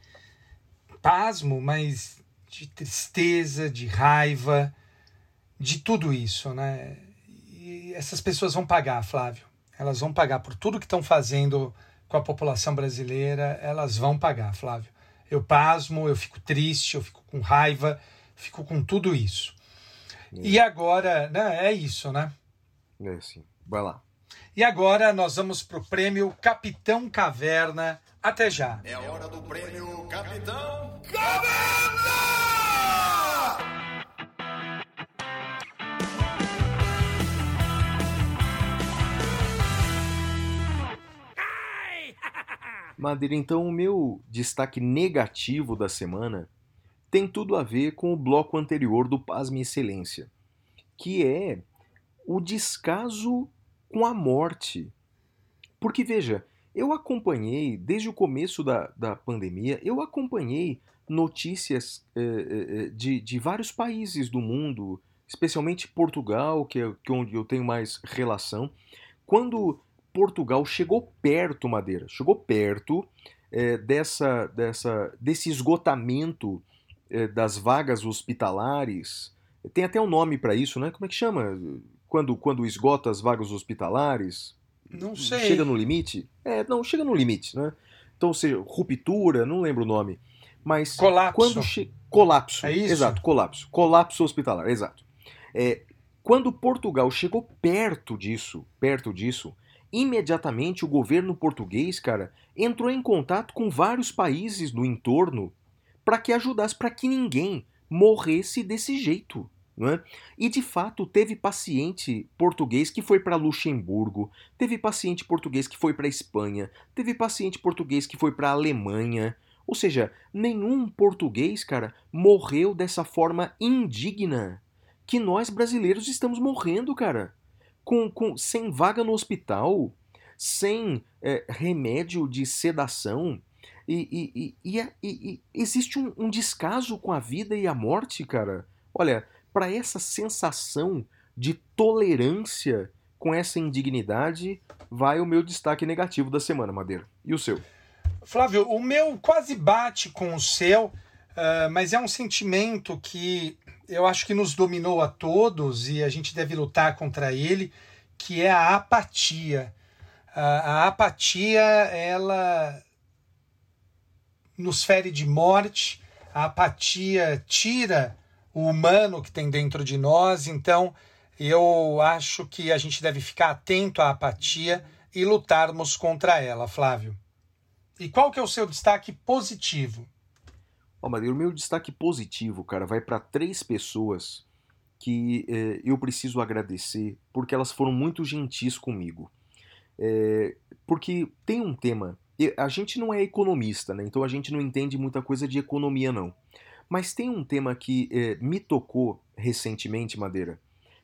pasmo, mas de tristeza, de raiva, de tudo isso, né? E essas pessoas vão pagar, Flávio. Elas vão pagar por tudo que estão fazendo com a população brasileira, elas vão pagar, Flávio. Eu pasmo, eu fico triste, eu fico com raiva, fico com tudo isso. É. E agora, né, é isso, né? É sim. Vai lá. E agora nós vamos para o prêmio Capitão Caverna. Até já. É a hora do prêmio Capitão Caverna! Madeira, então o meu destaque negativo da semana tem tudo a ver com o bloco anterior do Pasme Excelência, que é o descaso com a morte. Porque veja, eu acompanhei, desde o começo da, da pandemia, eu acompanhei notícias eh, eh, de, de vários países do mundo, especialmente Portugal, que é, que é onde eu tenho mais relação, quando Portugal chegou perto, Madeira, chegou perto é, dessa, dessa, desse esgotamento das vagas hospitalares. Tem até um nome para isso, né? Como é que chama? Quando, quando esgota as vagas hospitalares? Não sei. Chega no limite? É, não, chega no limite, né? Então, ou seja, ruptura, não lembro o nome. Mas colapso. quando che... colapso. É isso? Exato, colapso. Colapso hospitalar, exato. É, quando Portugal chegou perto disso, perto disso, Imediatamente o governo português, cara, entrou em contato com vários países do entorno para que ajudasse para que ninguém morresse desse jeito. É? E de fato teve paciente português que foi para Luxemburgo, teve paciente português que foi para Espanha, teve paciente português que foi para Alemanha. Ou seja, nenhum português, cara, morreu dessa forma indigna que nós brasileiros estamos morrendo, cara. Com, com, sem vaga no hospital, sem é, remédio de sedação. E, e, e, e existe um, um descaso com a vida e a morte, cara. Olha, para essa sensação de tolerância com essa indignidade, vai o meu destaque negativo da semana, Madeira. E o seu? Flávio, o meu quase bate com o seu, uh, mas é um sentimento que eu acho que nos dominou a todos e a gente deve lutar contra ele, que é a apatia. A, a apatia, ela nos fere de morte, a apatia tira o humano que tem dentro de nós, então eu acho que a gente deve ficar atento à apatia e lutarmos contra ela, Flávio. E qual que é o seu destaque positivo? Oh, o meu destaque positivo, cara, vai para três pessoas que eh, eu preciso agradecer porque elas foram muito gentis comigo. É, porque tem um tema. A gente não é economista, né? Então a gente não entende muita coisa de economia, não. Mas tem um tema que eh, me tocou recentemente, Madeira,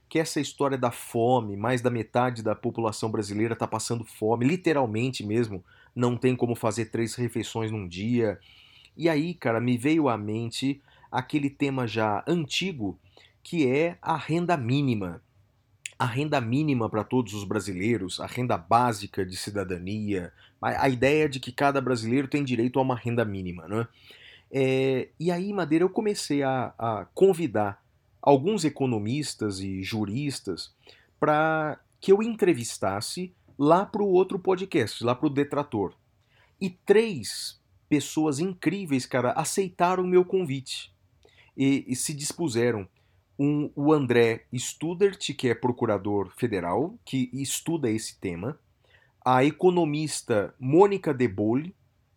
que é essa história da fome. Mais da metade da população brasileira está passando fome, literalmente mesmo. Não tem como fazer três refeições num dia. E aí, cara, me veio à mente aquele tema já antigo, que é a renda mínima. A renda mínima para todos os brasileiros, a renda básica de cidadania, a, a, ideia de que cada brasileiro tem direito a uma renda mínima, né? É, e aí, Madeira, eu comecei a, a convidar alguns economistas e juristas para que eu entrevistasse lá para o outro podcast, lá para o Detrator. E três pessoas incríveis, cara, aceitaram o meu convite e, e se dispuseram. Um, o André Studert, que é procurador federal, que estuda esse tema. A economista Mônica De Bolle,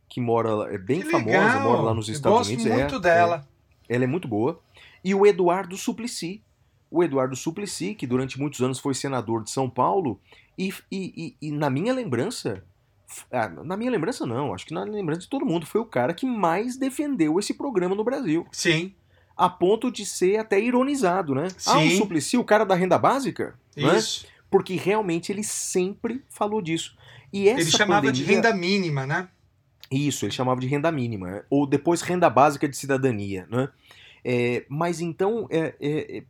que mora, é bem que famosa, legal. mora lá nos Estados Eu gosto Unidos. muito é, dela. É, ela é muito boa. E o Eduardo Suplicy. O Eduardo Suplicy, que durante muitos anos foi senador de São Paulo, e, e, e, e na minha lembrança, ah, na minha lembrança, não. Acho que na lembrança de todo mundo. Foi o cara que mais defendeu esse programa no Brasil. Sim. A ponto de ser até ironizado, né? Sim. Ah, o Suplicy, o cara da renda básica? Né? Isso. Né? Porque realmente ele sempre falou disso. E essa ele chamava pandemia... de renda mínima, né? Isso, ele chamava de renda mínima. Ou depois renda básica de cidadania, né? É, mas então, é, é, é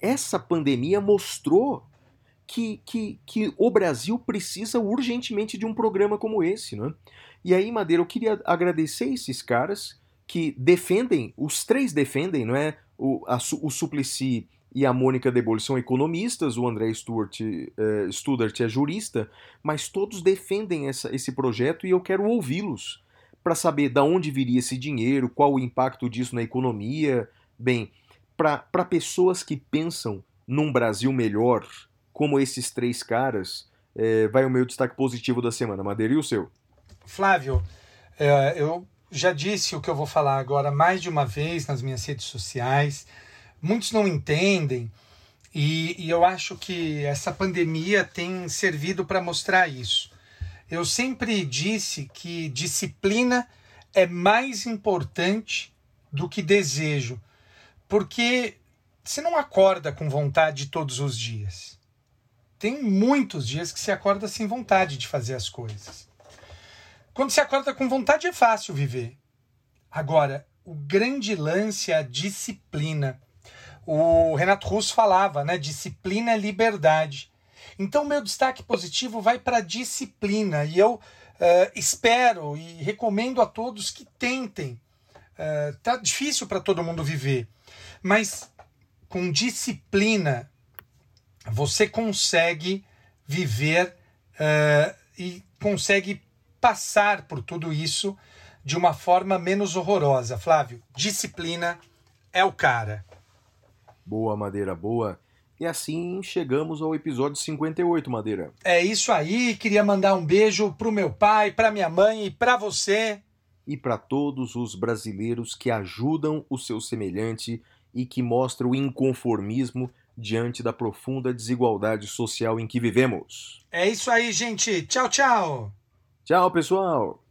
essa pandemia mostrou que, que, que o Brasil precisa urgentemente de um programa como esse, né? E aí, Madeira, eu queria agradecer esses caras que defendem, os três defendem, não é? O, a, o Suplicy e a Mônica De Bolle são economistas, o André Stuart, uh, Studart é jurista, mas todos defendem essa, esse projeto e eu quero ouvi-los para saber de onde viria esse dinheiro, qual o impacto disso na economia. Bem, para pessoas que pensam num Brasil melhor, como esses três caras, é, vai o meu destaque positivo da semana. Madeira, e o seu? Flávio, é, eu já disse o que eu vou falar agora mais de uma vez nas minhas redes sociais. Muitos não entendem e, e eu acho que essa pandemia tem servido para mostrar isso. Eu sempre disse que disciplina é mais importante do que desejo, porque você não acorda com vontade todos os dias tem muitos dias que se acorda sem vontade de fazer as coisas. Quando se acorda com vontade é fácil viver. Agora, o grande lance é a disciplina. O Renato Russo falava, né? Disciplina é liberdade. Então, meu destaque positivo vai para a disciplina e eu uh, espero e recomendo a todos que tentem. Uh, tá difícil para todo mundo viver, mas com disciplina você consegue viver uh, e consegue passar por tudo isso de uma forma menos horrorosa. Flávio, disciplina é o cara. Boa, Madeira, boa. E assim chegamos ao episódio 58, Madeira. É isso aí. Queria mandar um beijo pro meu pai, pra minha mãe e pra você. E para todos os brasileiros que ajudam o seu semelhante e que mostra o inconformismo diante da profunda desigualdade social em que vivemos. É isso aí, gente. Tchau, tchau. Tchau, pessoal!